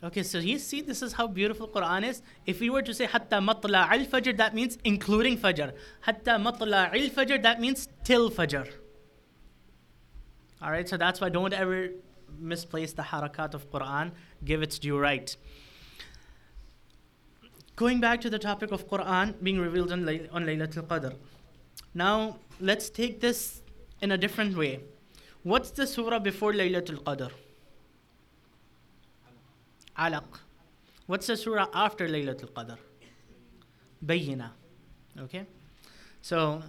Okay, so you see, this is how beautiful Quran is. If we were to say hatta matla al fajr, that means including fajr. Hatta matla al fajr, that means till fajr. All right, so that's why don't ever misplace the harakat of Quran. Give its due right. Going back to the topic of Quran being revealed on, Lay- on Laylatul Qadr. Now, let's take this in a different way. What's the surah before Laylatul Qadr? Alaq. What's the surah after Laylatul Qadr? Bayyina. Okay? So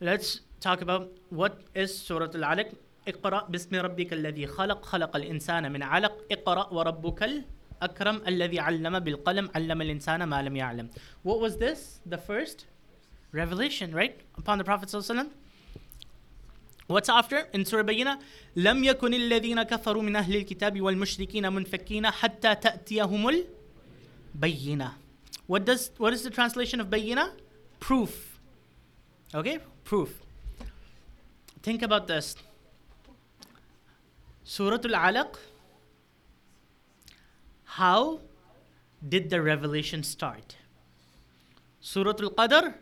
let's talk about what is Surah Al Alaq. اقرأ باسم ربك الذي خلق خلق الإنسان من علق اقرأ وربك الأكرم الذي علم بالقلم علم الإنسان ما لم يعلم What was this? The first revelation, right? Upon the Prophet صلى الله عليه وسلم. What's after? In Surah Bayyina, لم يكن الذين كفروا من أهل الكتاب والمشركين منفكين حتى تأتيهم البينة. What does what is the translation of Bayyina? Proof. Okay? Proof. Think about this. Surah Al-Alaq. How did the revelation start? Surah Al-Qadr.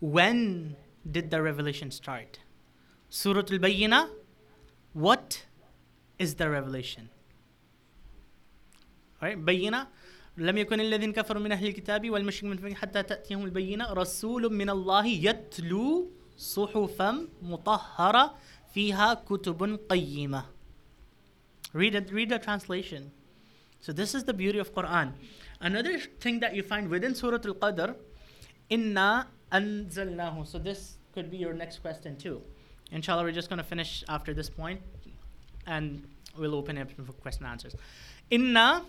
When did the revelation start? Surah Al Bayyina, what is the revelation? Right? Bayyina, لم يكن الذين كفروا من أهل الكتاب والمشركين من حتى تأتيهم البينة رسول من الله يتلو صحفا مطهرة فيها كتب قيمة. Read it, read the translation. So this is the beauty of Quran. Another thing that you find within Surah Al-Qadr, inna anzalnahu. So this could be your next question too. Inshallah, we're just going to finish after this point and we'll open it for question and answers. Inna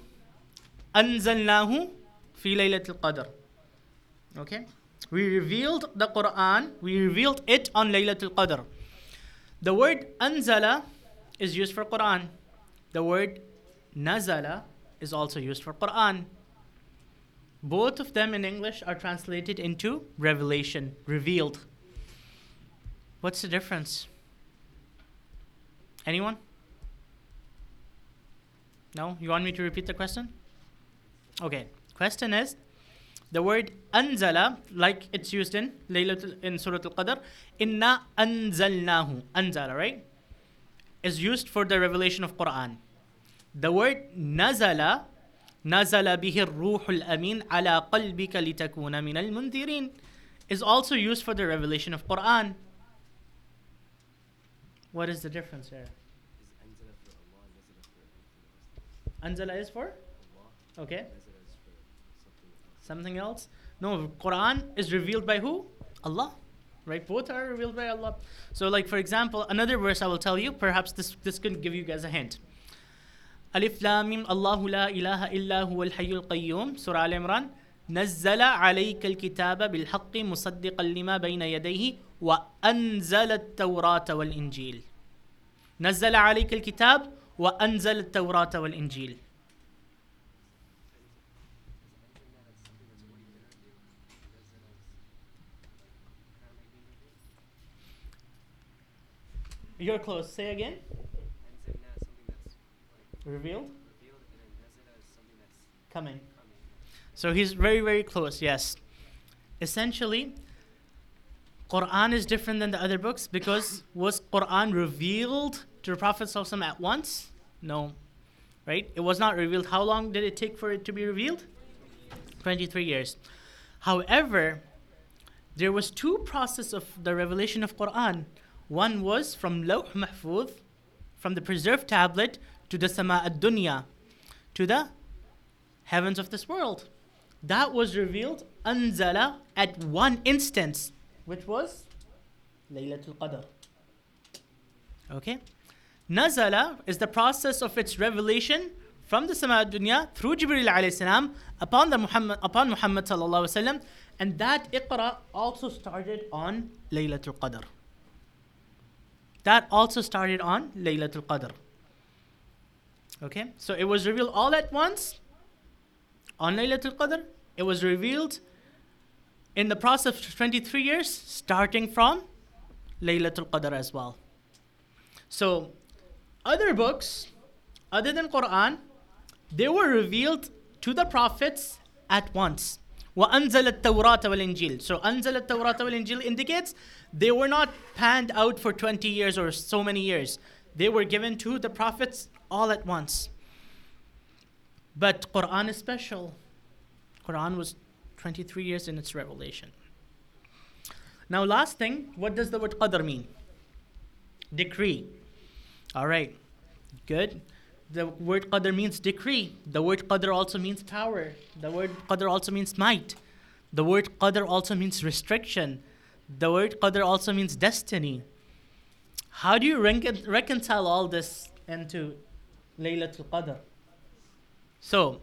anzalnahu fi laylatul qadr. Okay? We revealed the Quran, we revealed it on Laylatul Qadr. The word anzala is used for Quran. The word nazala is also used for Quran. Both of them in English are translated into revelation, revealed. What's the difference? Anyone? No? You want me to repeat the question? Okay. Question is the word anzala, like it's used in Laylatul in Surah Al-Qadr, inna anzalnahu, anzala, right? Is used for the revelation of Quran. The word nazala, nazala bihi ruhul amin ala qalbika litakuna min al is also used for the revelation of Quran. What is the difference here? Is Anzala for Allah, Nazala for anything else? Anzala is for? Allah, Okay. Nazala is for something else. Something else? No, Quran is revealed by who? Allah. Right? Both are revealed by Allah. So, like for example, another verse I will tell you, perhaps this this could give you guys a hint. Alif Lam Mim Allahu la ilaha illa huwa al-hayyul qayyum Surah Al Imran نزل عليك الكتاب بالحق مصدقا لما بين يديه وأنزل التوراة والإنجيل نزل عليك الكتاب وأنزل التوراة والإنجيل You're close. Say again. Revealed. coming. So he's very, very close, yes. Essentially, Quran is different than the other books because was Quran revealed to the Prophet at once? No. Right? It was not revealed. How long did it take for it to be revealed? 23 years. However, there was two process of the revelation of Quran. One was from Lawh Mahfuz, from the preserved tablet, to the Sama ad-Dunya, to the heavens of this world. That was revealed, anzala, at one instance, which was Laylatul Qadr. Okay? Nazala is the process of its revelation from the Sama dunya through Jibril alayhi salam upon the Muhammad upon Muhammad sallallahu wasallam, and that Iqra also started on Laylatul Qadr. That also started on Laylatul Qadr. Okay, so it was revealed all at once on Laylatul Qadr. It was revealed in the process of 23 years, starting from Laylatul Qadr as well. So, other books, other than Quran, they were revealed to the prophets at once. وأنزل التوراة والإنجيل. So أنزل التوراة والإنجيل indicates they were not panned out for 20 years or so many years. They were given to the prophets all at once. But Quran is special. Quran was 23 years in its revelation. Now, last thing, what does the word qadr mean? Decree. All right, good. The word qadr means decree. The word qadr also means power. The word qadr also means might. The word qadr also means restriction. The word qadr also means destiny. How do you recon- reconcile all this into Laylatul Qadr? So,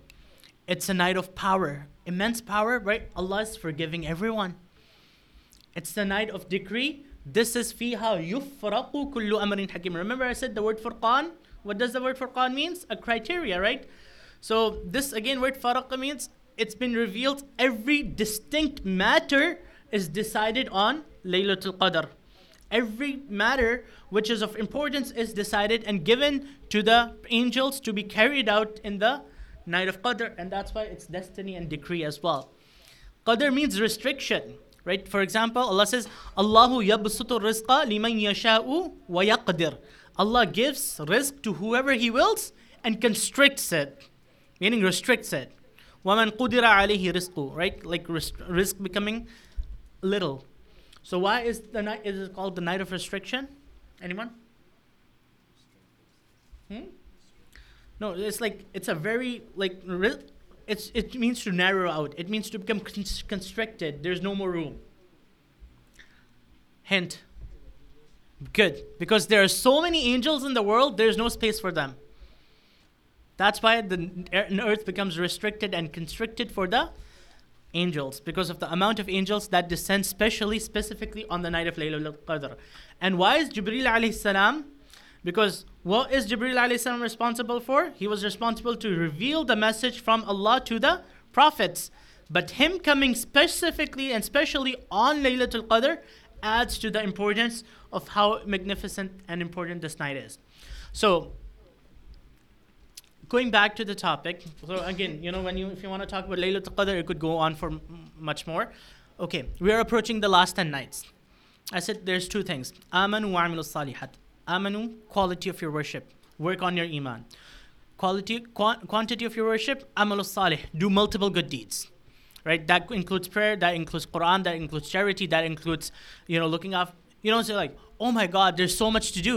it's a night of power, immense power, right? Allah is forgiving everyone. It's the night of decree. This is fiha yufraqu kullu amrin hakim. Remember I said the word furqan? What does the word furqan means? A criteria, right? So this again word faraqa means it's been revealed every distinct matter is decided on Laylatul Qadr. Every matter which is of importance is decided and given to the angels to be carried out in the night of Qadr, and that's why it's destiny and decree as well. Qadr means restriction, right? For example, Allah says, Allahu yabsutu rizqa liman yasha'u wa yaqdir. Allah gives rizq to whoever He wills and constricts it, meaning restricts it. وَمَنْ قُدِرَ عَلَيْهِ رِزْقُ Right? Like rizq, becoming little. So why is the night is it called the night of restriction? Anyone? Hmm? No, it's like it's a very like it's it means to narrow out. It means to become cons- constricted. There's no more room. Hint. Good, because there are so many angels in the world. There's no space for them. That's why the er, earth becomes restricted and constricted for the angels because of the amount of angels that descend specially specifically on the night of Laylatul Qadr. And why is Jibril alayhi salam? Because what is Jibril alayhi responsible for? He was responsible to reveal the message from Allah to the prophets. But him coming specifically and specially on Laylatul Qadr adds to the importance of how magnificent and important this night is. So going back to the topic so again you know when you if you want to talk about laylatul qadr it could go on for m- much more okay we are approaching the last 10 nights i said there's two things amanu wa amilu salihat amanu quality of your worship work on your iman quality qua- quantity of your worship amalu salih do multiple good deeds right that includes prayer that includes quran that includes charity that includes you know looking after you don't say like oh my god there's so much to do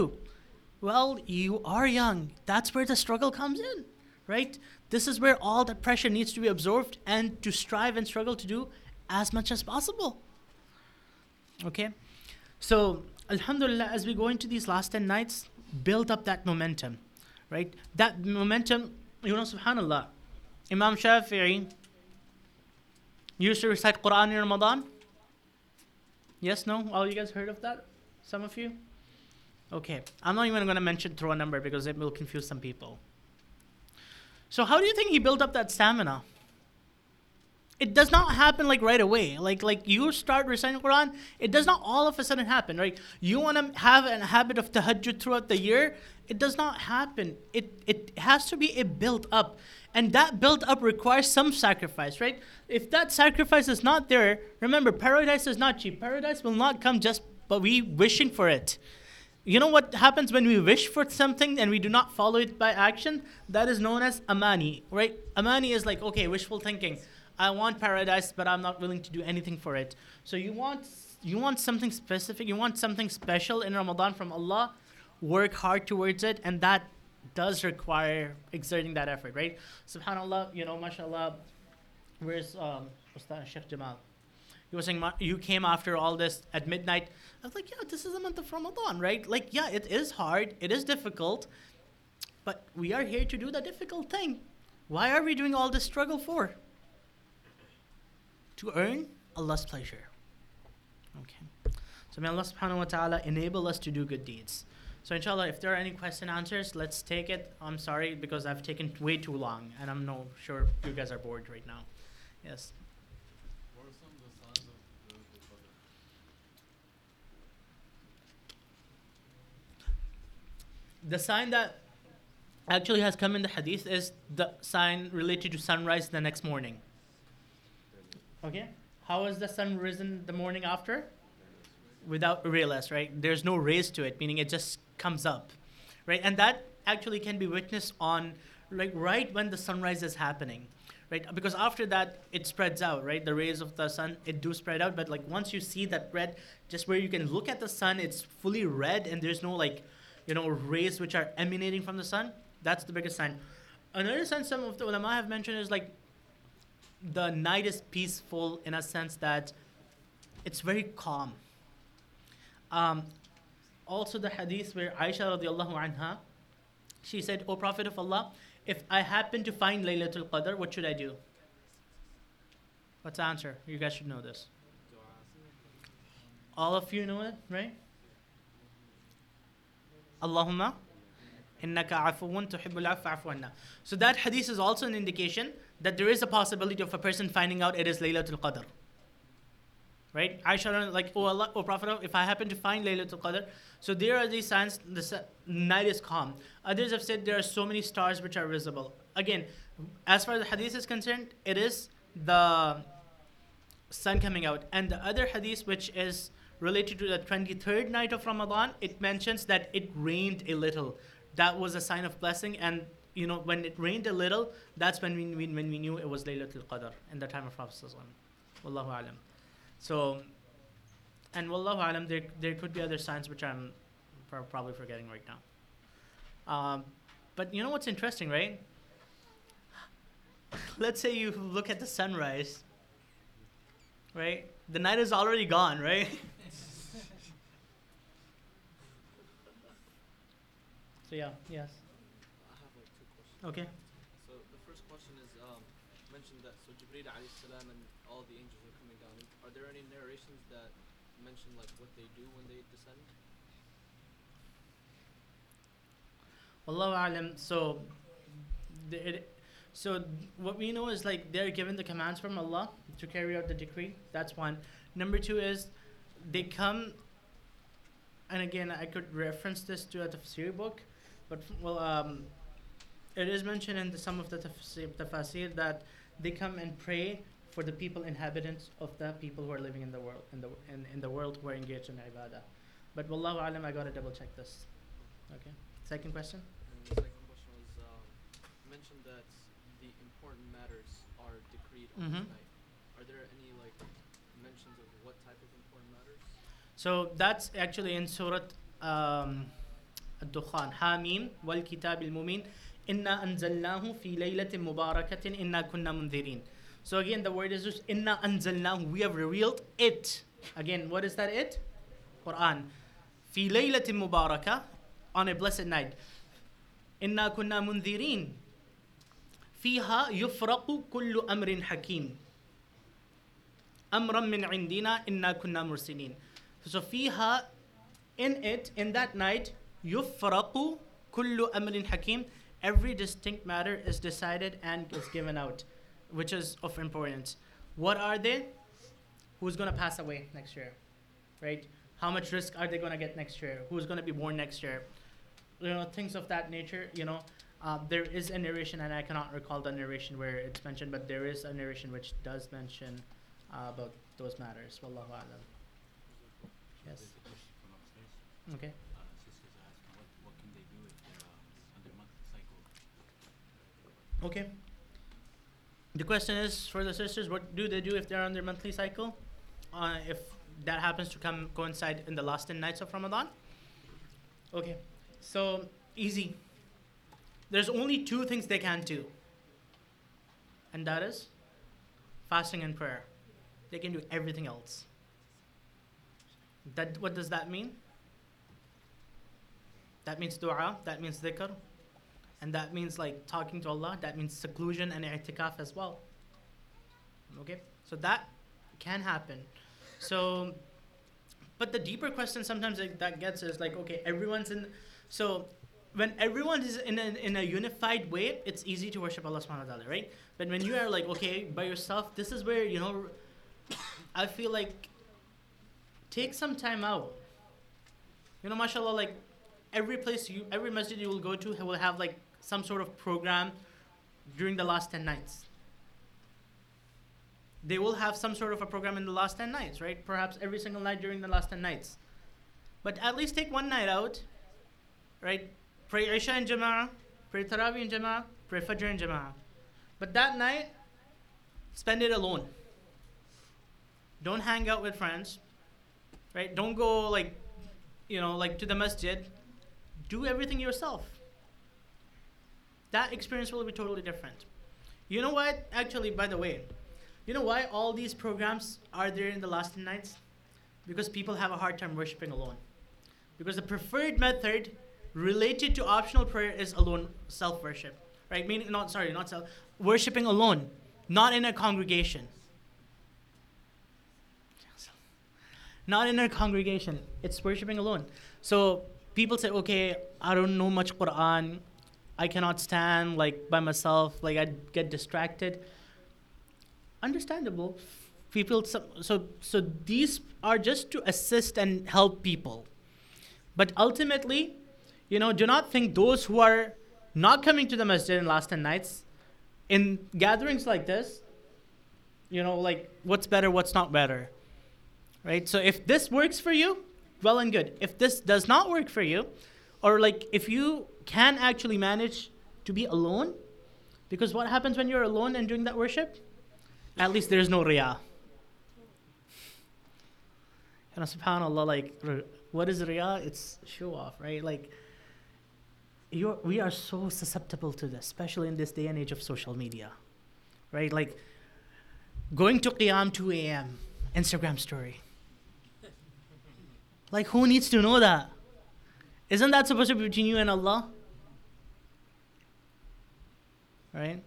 well, you are young. That's where the struggle comes in, right? This is where all that pressure needs to be absorbed and to strive and struggle to do as much as possible. Okay? So, Alhamdulillah, as we go into these last 10 nights, build up that momentum, right? That momentum, you know, subhanAllah, Imam Shafi'i used to recite Quran in Ramadan. Yes, no? All you guys heard of that? Some of you? Okay, I'm not even going to mention throw a number because it will confuse some people. So, how do you think he built up that stamina? It does not happen like right away. Like like you start reciting Quran, it does not all of a sudden happen, right? You want to have a habit of tahajjud throughout the year, it does not happen. It it has to be a built up, and that built up requires some sacrifice, right? If that sacrifice is not there, remember paradise is not cheap. Paradise will not come just but we wishing for it. You know what happens when we wish for something and we do not follow it by action? That is known as amani, right? Amani is like, okay, wishful thinking. I want paradise, but I'm not willing to do anything for it. So you want you want something specific, you want something special in Ramadan from Allah, work hard towards it, and that does require exerting that effort, right? Subhanallah, you know, mashallah, where's um, Sheikh Jamal? He was saying, you came after all this at midnight. I was like, yeah, this is a month of Ramadan, right? Like, yeah, it is hard, it is difficult, but we are here to do the difficult thing. Why are we doing all this struggle for? To earn Allah's pleasure. Okay. So may Allah subhanahu wa ta'ala enable us to do good deeds. So inshallah, if there are any question answers, let's take it. I'm sorry because I've taken way too long and I'm not sure you guys are bored right now. Yes. What are some of the signs of Laylatul Qadr? The sign that actually has come in the hadith is the sign related to sunrise the next morning. Okay? How is the sun risen the morning after? Without rayless, right? There's no rays to it, meaning it just comes up. Right? And that actually can be witnessed on like right when the sunrise is happening. Right? Because after that it spreads out, right? The rays of the sun it do spread out, but like once you see that red, just where you can look at the sun, it's fully red and there's no like you know, rays which are emanating from the sun. That's the biggest sign. Another sign some of the ulama have mentioned is like the night is peaceful in a sense that it's very calm. Um, also the hadith where Aisha radiallahu anha, she said, O Prophet of Allah, if I happen to find Laylatul Qadr, what should I do? What's the answer? You guys should know this. All of you know it, right? Allahumma innaka afuwun tuhibbul afu. So that hadith is also an indication that there is a possibility of a person finding out it is Laylatul Qadr. Right? I Aisha like, oh Allah, oh Prophet, if I happen to find Laylatul Qadr, so there are these signs, the night is calm. Others have said there are so many stars which are visible. Again, as far as the hadith is concerned, it is the sun coming out. And the other hadith, which is related to the 23rd night of Ramadan, it mentions that it rained a little. That was a sign of blessing. And, you know, when it rained a little, that's when we, when we knew it was Laylatul Qadr in the time of Prophet. Wallahu alam. So, and Wallahu alam, there, there could be other signs which I'm pro- probably forgetting right now. Um, but you know what's interesting, right? Let's say you look at the sunrise, right? The night is already gone, right? so yeah, yes. I have like two questions. Okay. So the first question is um, mentioned that so Jibreel alayhi salam and all the angels are coming down. Are there any narrations that mention like what they do when they descend? Wallahu alam. So, the, it, so what we know is like they're given the commands from Allah to carry out the decree. That's one. Number two is they come, and again I could reference this to a tafsir book, but well, um, it is mentioned in the, some of the tafsir, tafsir that they come and pray for the people inhabitants of the people who are living in the world in the in, in the world who are engaged in ibadah. But wallahu alam, I gotta double check this. Okay. Second question. And the second question was um, mentioned that the important matters are decreed on Mhm. this night. Are there any like mentions of what type of important matters? So that's actually in Surah um, Ad-Dukhan. Hamim wal kitab al-mubin. Inna anzalnahu fi laylatin mubarakatin inna kunna mundhirin. So again, the word is just inna anzalnahu. We have revealed it. Again, what is that it? Quran. Fi laylatin mubaraka. On a blessed night. Inna kunna mundhirin. فيها يفرق كل أمر حكيم أمرا من عندنا إنا كنا مرسلين so فيها in it in that night يفرق كل أمر حكيم every distinct matter is decided and is given out which is of importance. What are they? Who's going to pass away next year right? How much rizq are they going to get next year? Who's going to be born next year? You know things of that nature you know. Uh, there is a narration and i cannot recall the narration where it's mentioned but there is a narration which does mention uh, about those matters. Wallahu alam. Yes. There's a question from upstairs. okay Uh, sisters are asking what, what can they do if they're um, on their monthly cycle? Okay the question is for the sisters, what do they do if they're on their monthly cycle? Uh, if that happens to come coincide in the last 10 nights of Ramadan? Okay, so easy. There's only two things they can do, and that is fasting and prayer. They can do everything else. That what does that mean? That means dua, that means dhikr, and that means like talking to Allah, that means seclusion and i'tikaf as well. Okay? So that can happen. So but the deeper question sometimes that gets is like okay, everyone's in so when everyone is in a, in a unified way, it's easy to worship Allah subhanahu wa ta'ala, right? But when you are like, okay, by yourself, this is where, you know, I feel like take some time out. You know, mashallah, like every place you, every masjid you will go to will have like some sort of program during the last 10 nights. They will have some sort of a program in the last 10 nights, right? Perhaps every single night during the last 10 nights. But at least take one night out, right? Pray Isha in Jama'ah, pray Taraweeh in Jama'ah, pray Fajr in Jama'ah. But that night, spend it alone. Don't hang out with friends, right? Don't go like, you know, like to the masjid. Do everything yourself. That experience will be totally different. You know what? Actually, by the way, you know why all these programs are there in the last 10 nights? Because people have a hard time worshiping alone. Because the preferred method related to optional prayer is alone self worship, right? Meaning, not sorry, not self worshiping alone, not in a congregation. Not in a congregation. It's worshiping alone. So people say, okay, I don't know much Quran. I cannot stand like by myself. Like I get distracted. Understandable. People. So so, so these are just to assist and help people. But ultimately, you know, do not think those who are not coming to the masjid in last 10 nights, in gatherings like this, you know, like what's better, what's not better. Right? So if this works for you, well and good. If this does not work for you, or like if you can actually manage to be alone, because what happens when you're alone and doing that worship? At least there's no riyah. And subhanAllah, like, what is riyah? It's show off, right? Like, you're, we are so susceptible to this, especially in this day and age of social media, right? Like going to Qiyam 2 a.m. Instagram story. Like who needs to know that? Isn't that supposed to be between you and Allah? Right?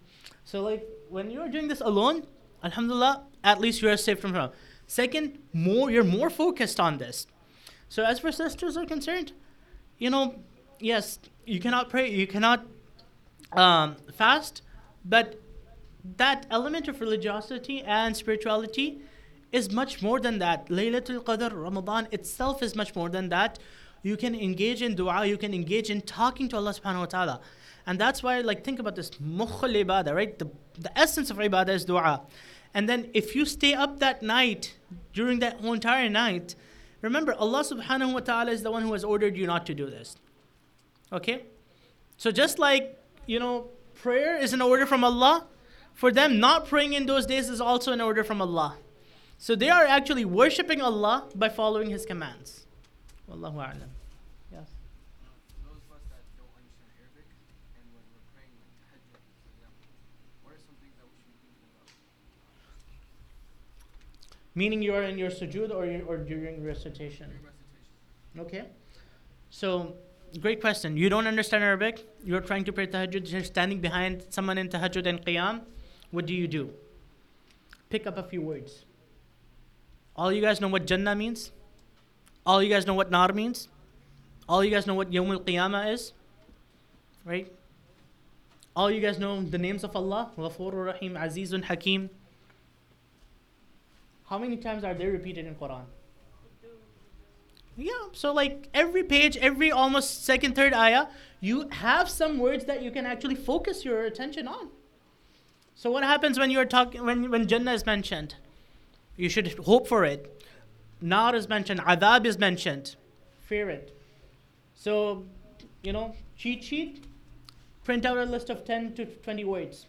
So like when you're doing this alone, Alhamdulillah, at least you are safe from harm. Second, more you're more focused on this. So as for sisters are concerned, you know, yes, you cannot pray, you cannot um, fast, but that element of religiosity and spirituality is much more than that. Laylatul Qadr, Ramadan itself is much more than that. You can engage in dua, you can engage in talking to Allah subhanahu wa ta'ala. And that's why, like, think about this mukhul ibadah, right? The, the essence of ibadah is dua. And then if you stay up that night, during that whole entire night, remember Allah subhanahu wa ta'ala is the one who has ordered you not to do this. Okay? So just like, you know, prayer is an order from Allah, for them not praying in those days is also an order from Allah. So they are actually worshipping Allah by following His commands. Wallahu a'lam. Yes. For those of us that don't understand Arabic, and when we're praying like tahajjud, for example, what are some things that we should be thinking about? Meaning you are in your sujood or, or during recitation. Okay. So, great question. You don't understand Arabic. You're trying to pray tahajjud. You're standing behind someone in tahajjud and qiyam. What do you do? Pick up a few words. All you guys know what Jannah means? All you guys know what Nar means? All you guys know what Yawm al Qiyamah is? Right? All you guys know the names of Allah? Ghafurur Rahim, Azizun Hakim. How many times are they repeated in Quran? Yeah, so like every page, every almost second, third ayah, you have some words that you can actually focus your attention on. So what happens when you're talking when when Jannah is mentioned? You should hope for it. Nar is mentioned, adhab is mentioned. Fear it. So, you know, cheat sheet, print out a list of 10 to 20 words.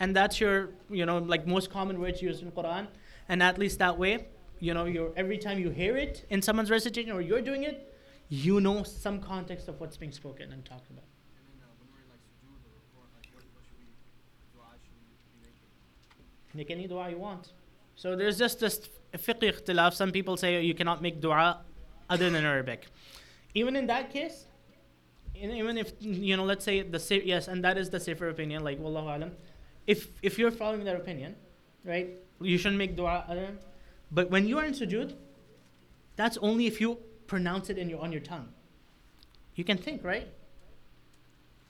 and that's your you know like most common words used in Quran, and at least that way, you know, you're every time you hear it in someone's recitation or you're doing it, you know some context of what's being spoken and talked about. Make any dua you want. So there's just this fiqh ikhtilaf. Some people say you cannot make dua other than Arabic. Even in that case, even if you know, let's say the yes, and that is the safer opinion. Like wallahu alam, if if you're following that opinion, right, you shouldn't make dua. But when you are in sujood, that's only if you pronounce it in your on your tongue. You can think, right?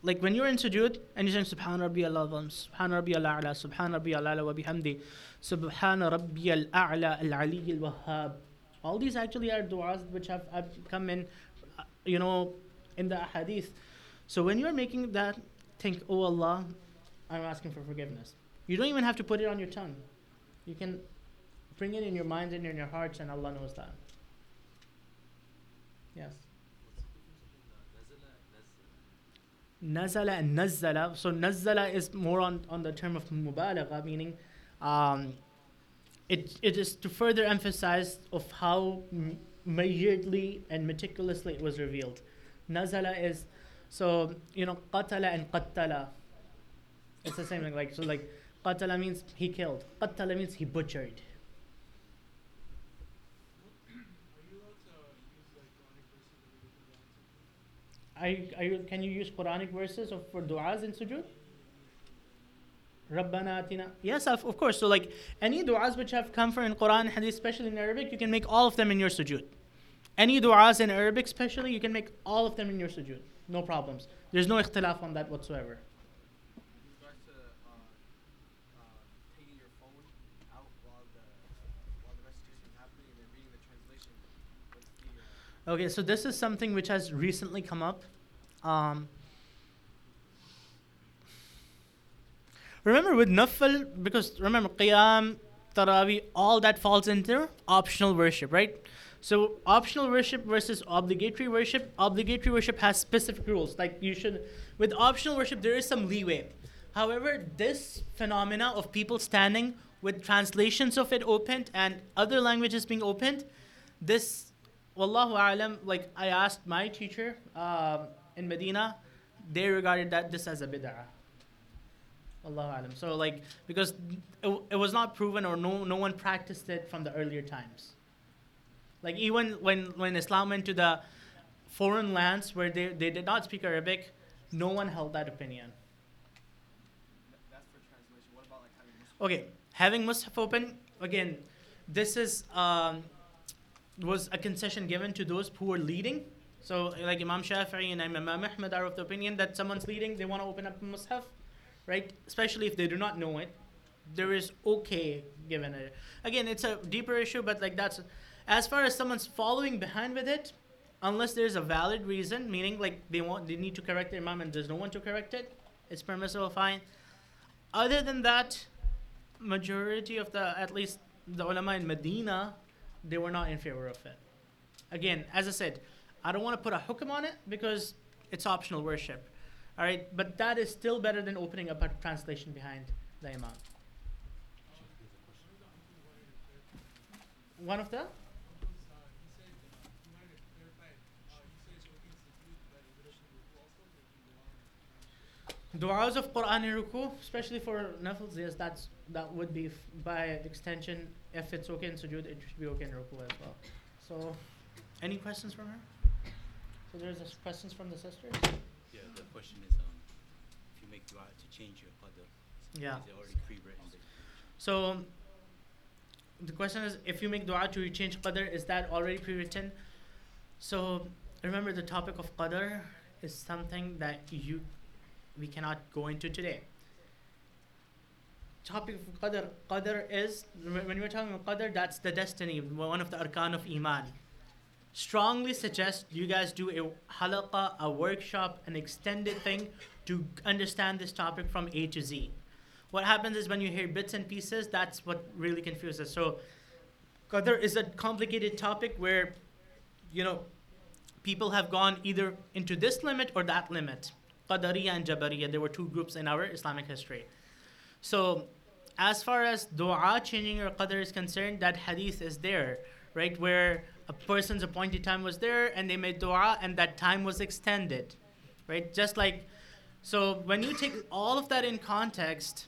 Like when you're in sujood and you're saying Subhan Rabbi al Subhan Rabbi Subhan Rabbi wa bihamdi, Subhan Rabbi al A'la al Ali al Wahhab. All these actually are du'as which have, have come in, uh, you know, in the hadith. So when you're making that, think, Oh Allah, I'm asking for forgiveness. You don't even have to put it on your tongue. You can bring it in your minds and in your hearts, and Allah knows that. Yes. Nazala and nazzala. So nazzala is more on, on the term of mubalagha, meaning um, it, it is to further emphasize of how m- measuredly and meticulously it was revealed. Nazala is so you know qatala and qattala. It's the same thing. Like so, like qatala means he killed. Qattala means he butchered. Are you, are you, can you use Quranic verses of, for du'as in sujood? Rabbana atina. Yes, of, of course. So like any du'as which have come from in Quran and Hadith, especially in Arabic, you can make all of them in your sujood. Any du'as in Arabic, especially, you can make all of them in your sujood. No problems. There's no ikhtilaf on that whatsoever. With regards to uh, uh, taking your phone out while the uh, while the recitation is happening and then reading the translation, what's the uh, Okay, so this is something which has recently come up. Um, remember with Nafal, because remember Qiyam, Taraweeh, all that falls into optional worship, right? So optional worship versus obligatory worship. Obligatory worship has specific rules. Like you should, with optional worship, there is some leeway. However, this phenomena of people standing with translations of it opened and other languages being opened, this Wallahu alam, like I asked my teacher um, in Medina, they regarded that this as a bid'ah. Wallahu alam. So like because it, it was not proven or no no one practiced it from the earlier times. Like even when when Islam went to the foreign lands where they, they did not speak Arabic, no one held that opinion. that's for translation. What about like having? Okay, having Mus'haf open again. This is um, was a concession given to those who were leading. So like Imam Shafi'i and Imam Ahmad are of the opinion that someone's leading, they want to open up a Mus'haf, right? Especially if they do not know it. There is okay given it. Again, it's a deeper issue, but like that's as far as someone's following behind with it, unless there's a valid reason, meaning like they want they need to correct their imam and there's no one to correct it, it's permissible, fine. Other than that, majority of the at least the ulama in Medina, they were not in favor of it. Again, as I said, I don't want to put a hukum on it because it's optional worship. All right, but that is still better than opening up a translation behind the imam. One of the Du'as of Quran and Ruku, especially for nafils, yes, that's that would be f- by extension. If it's okay in sujood, it should be okay in Ruku as well. So, any questions from her? So there's a questions from the sisters. Yeah, the question is, um, if you make dua to change your qadr, Yeah. is it already pre-written? that So the question is, if you make du'a to change qadr, is that already pre-written? So remember, the topic of qadr is something that you we cannot go into today. Topic of qadr, qadr is when we're talking about qadr, that's the destiny, one of the arkan of iman. Strongly suggest you guys do a halaqa, a workshop, an extended thing to understand this topic from A to Z what happens is when you hear bits and pieces, that's what really confuses. So, qadr is a complicated topic where, you know, people have gone either into this limit or that limit. Qadariya and Jabariya, there were two groups in our Islamic history. So, as far as dua changing your qadr is concerned, that hadith is there, right? Where a person's appointed time was there and they made dua and that time was extended, right? Just like, so when you take all of that in context,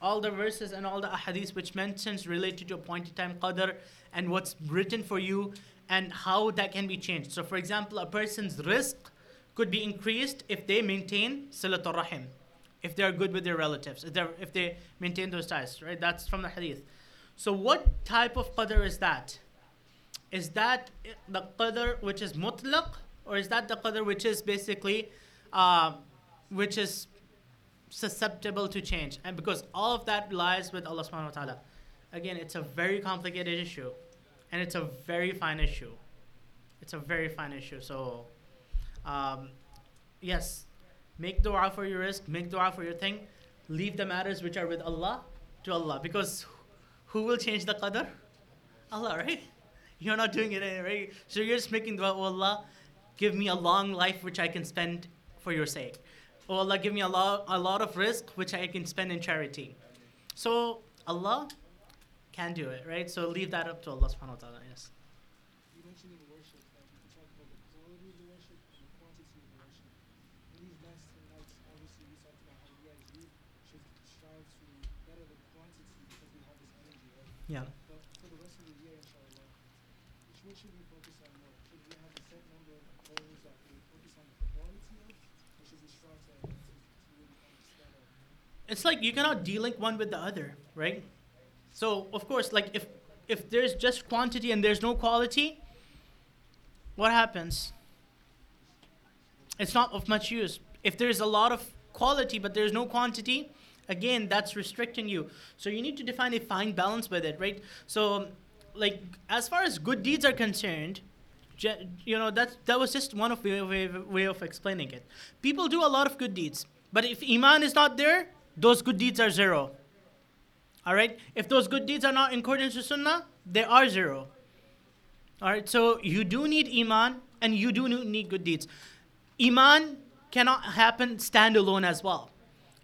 all the verses and all the hadiths which mentions related to appointed time qadr and what's written for you and how that can be changed. So, for example, a person's rizq could be increased if they maintain silatul rahim if they're good with their relatives, if, they if they maintain those ties, right? That's from the hadith. So, what type of qadr is that? Is that the qadr which is mutlaq, or is that the qadr which is basically, uh, which is susceptible to change? And because all of that lies with Allah subhanahu wa ta'ala. Again, it's a very complicated issue, and it's a very fine issue. It's a very fine issue. So, um, yes, Make dua for your rizq, make dua for your thing. Leave the matters which are with Allah to Allah. Because who will change the qadr? Allah, right? You're not doing it, right? So you're just making dua, oh Allah, give me a long life which I can spend for your sake. Oh Allah, give me a lot, a lot of rizq which I can spend in charity. So Allah can do it, right? So leave that up to Allah subhanahu wa ta'ala, yes. You mentioned in worship that we can talk about the quality of the worship and the quantity of the worship. In these last 10 nights, obviously, we talked about how we as youth should strive to better the quantity because we have this energy, right? Yeah. But for the rest of the year, inshallah, which one should we focus on more? Should we have a set number of goals that we focus on the quality of, or should we strive to, to, to really understand it's like you cannot delink one with the other, right? So of course, like if if there's just quantity and there's no quality, what happens? It's not of much use. If there's a lot of quality but there's no quantity, again that's restricting you. So you need to define a fine balance with it, right? So like as far as good deeds are concerned, you know that that was just one of the way, way of explaining it. People do a lot of good deeds, but if iman is not there, those good deeds are zero. All right? If those good deeds are not in accordance with Sunnah, they are zero. All right? So you do need Iman and you do need good deeds. Iman cannot happen standalone as well.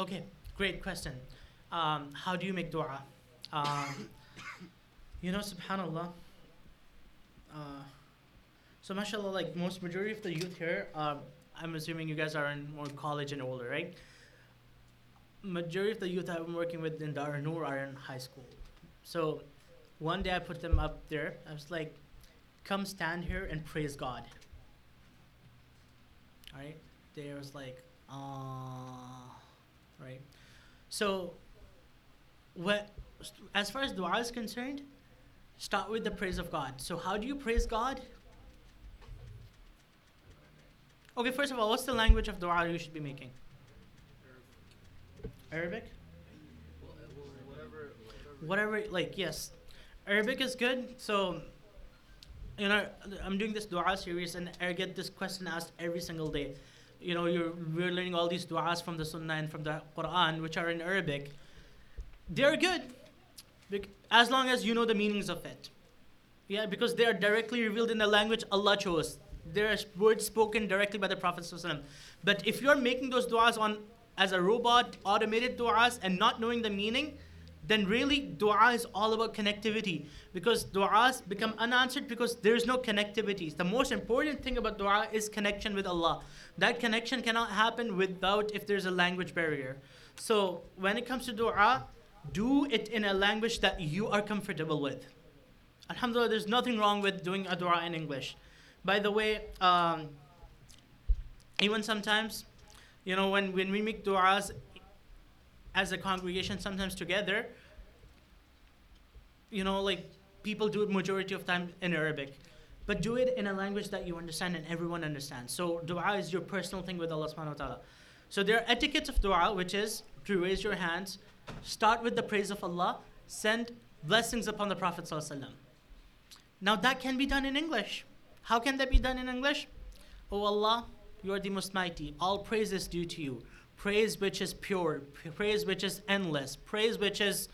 Okay, great question. Um, how do you make dua? Um, you know, subhanAllah. Uh, so, mashallah, like most majority of the youth here, um, I'm assuming you guys are in more college and older, right? Majority of the youth I've been working with in Dar Noor are in high school. So, one day I put them up there. I was like, come stand here and praise God. All right? They was like, ah, right? So, what, as far as dua is concerned, start with the praise of God. So, how do you praise God? Okay, first of all, what's the language of dua you should be making? Arabic? Whatever. Whatever, like, yes. Arabic is good. So, you know, I'm doing this dua series and I get this question asked every single day. You know, you're, we're learning all these du'as from the Sunnah and from the Quran, which are in Arabic. They're good, as long as you know the meanings of it. Yeah, because they are directly revealed in the language Allah chose. They're words spoken directly by the Prophet. But if you're making those du'as on as a robot, automated du'as, and not knowing the meaning, then really dua is all about connectivity because du'as become unanswered because there's no connectivity. The most important thing about dua is connection with Allah. That connection cannot happen without if there's a language barrier. So when it comes to dua, do it in a language that you are comfortable with. Alhamdulillah, there's nothing wrong with doing a dua in English. By the way, um, even sometimes, you know, when, when we make du'as as a congregation, sometimes together, you know, like people do it majority of time in Arabic. But do it in a language that you understand and everyone understands. So dua is your personal thing with Allah subhanahu wa ta'ala. So there are etiquettes of dua, which is to raise your hands, start with the praise of Allah, send blessings upon the Prophet. ﷺ. Now that can be done in English. How can that be done in English? O Allah, you are the most mighty. All praise is due to you. Praise which is pure, praise which is endless, praise which is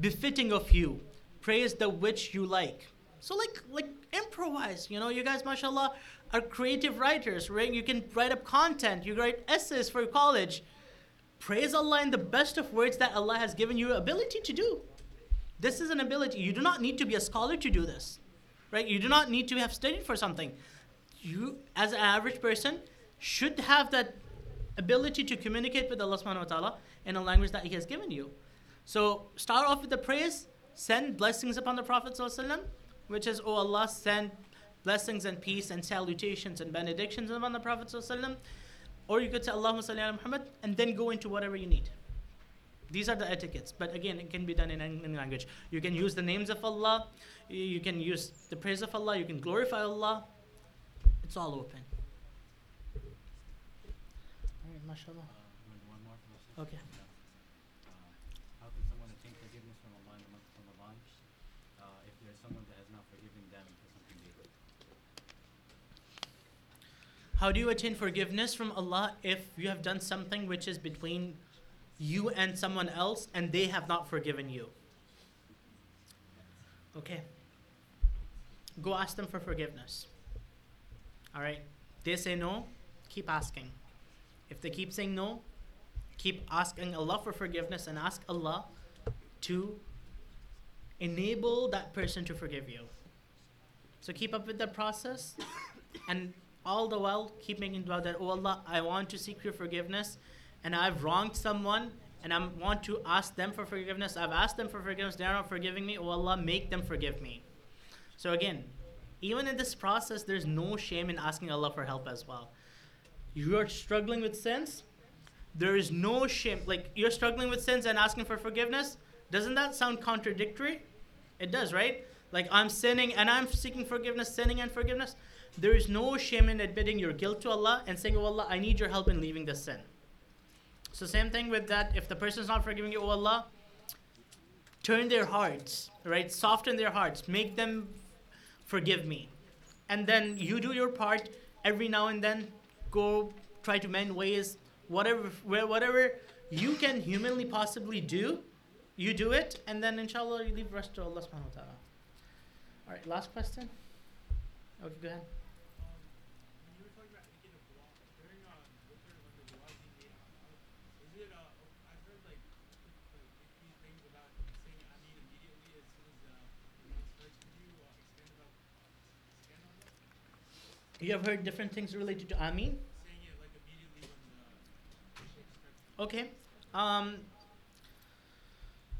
befitting of you, praise the which you like. So like like improvise, you know, you guys mashallah are creative writers, right? You can write up content, you write essays for college. Praise Allah in the best of words that Allah has given you ability to do. This is an ability. You do not need to be a scholar to do this. Right? You do not need to have studied for something. You as an average person should have that ability to communicate with Allah subhanahu wa ta'ala in a language that He has given you. So start off with the praise, send blessings upon the Prophet, ﷺ, which is, Oh Allah, send blessings and peace and salutations and benedictions upon the Prophet. ﷺ. Or you could say Allahumma salli ala Muhammad and then go into whatever you need. These are the etiquettes, but again, it can be done in any language. You can use the names of Allah, you- can use the praise of Allah, you can glorify Allah. It's all open. All right, mashallah. Uh, one, one more question. Okay. Uh, how can someone attain forgiveness from Allah in the month of Ramadan uh, if there's someone that has not forgiven them for something they did? How do you attain forgiveness from Allah if you have done something which is between you and someone else and they have not forgiven you? Okay. Go ask them for forgiveness. All right. They say no, keep asking. If they keep saying no, keep asking Allah for forgiveness and ask Allah to enable that person to forgive you. So keep up with the process and all the while keep making dua that, oh Allah, I want to seek your forgiveness and I've wronged someone and I want to ask them for forgiveness. I've asked them for forgiveness, they are not forgiving me. Oh Allah, make them forgive me. So again, even in this process, there's no shame in asking Allah for help as well. You are struggling with sins, there is no shame. Like you're struggling with sins and asking for forgiveness. Doesn't that sound contradictory? It does, right? Like I'm sinning and I'm seeking forgiveness, sinning and forgiveness. There is no shame in admitting your guilt to Allah and saying, Oh Allah, I need your help in leaving this sin. So same thing with that. If the person is not forgiving you, Oh Allah, turn their hearts, right? Soften their hearts. Make them forgive me. And then you do your part every now and then. Go try to mend ways. Whatever, whatever you can humanly possibly do, you do it. And then inshallah, you leave the rest to Allah subhanahu wa ta'ala. All right, last question. Okay, go ahead. Um, when you were talking about making a dua, during uh, the third when the dua is being made out loud, is it uh, I've heard like like these things about saying Ameen immediately as soon as uh, the imam starts. Could you uh, expand about uh, expand on that? You have heard different things related to starts. Okay. Um,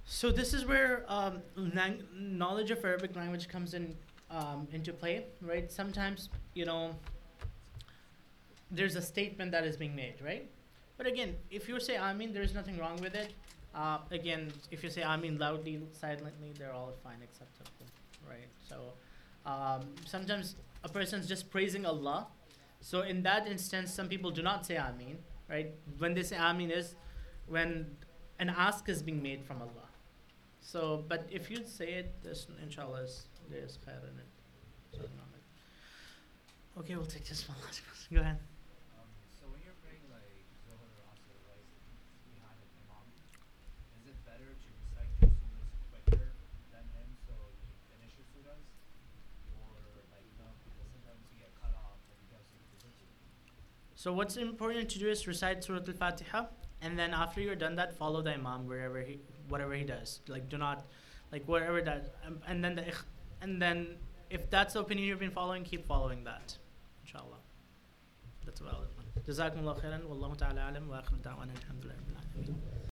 so this is where um, lang- knowledge of Arabic language comes in um, into play, right? Sometimes you know there's a statement that is being made, right? But again, if you say Amin, there is nothing wrong with it. Uh, again, if you say Amin loudly, silently, they're all fine, acceptable, right? So um, sometimes a person's just praising Allah. So in that instance, some people do not say Amin, right? When they say Amin is when an ask is being made from Allah. So, but if you say it, there's inshallah is, there is khair in it. So, okay, we'll take this one last question. Go ahead. Um, so when you're praying like Zohar or Asr, right, behind the Imam, is it better to recite your surahs quicker than him so you finish your surahs? Or like no, because sometimes you get cut off and you don't see the position. So what's important to do is recite Surah Al-Fatiha, and then after you're done that, follow the Imam wherever he, whatever he does. Like do not, like whatever that, um, and then the, ikh- and then if that's the opinion you've been following, keep following that, inshallah. That's a valid one. جزاكم الله خيرا والله تعالى أعلم وآخر دعوانا الحمد لله رب العالمين.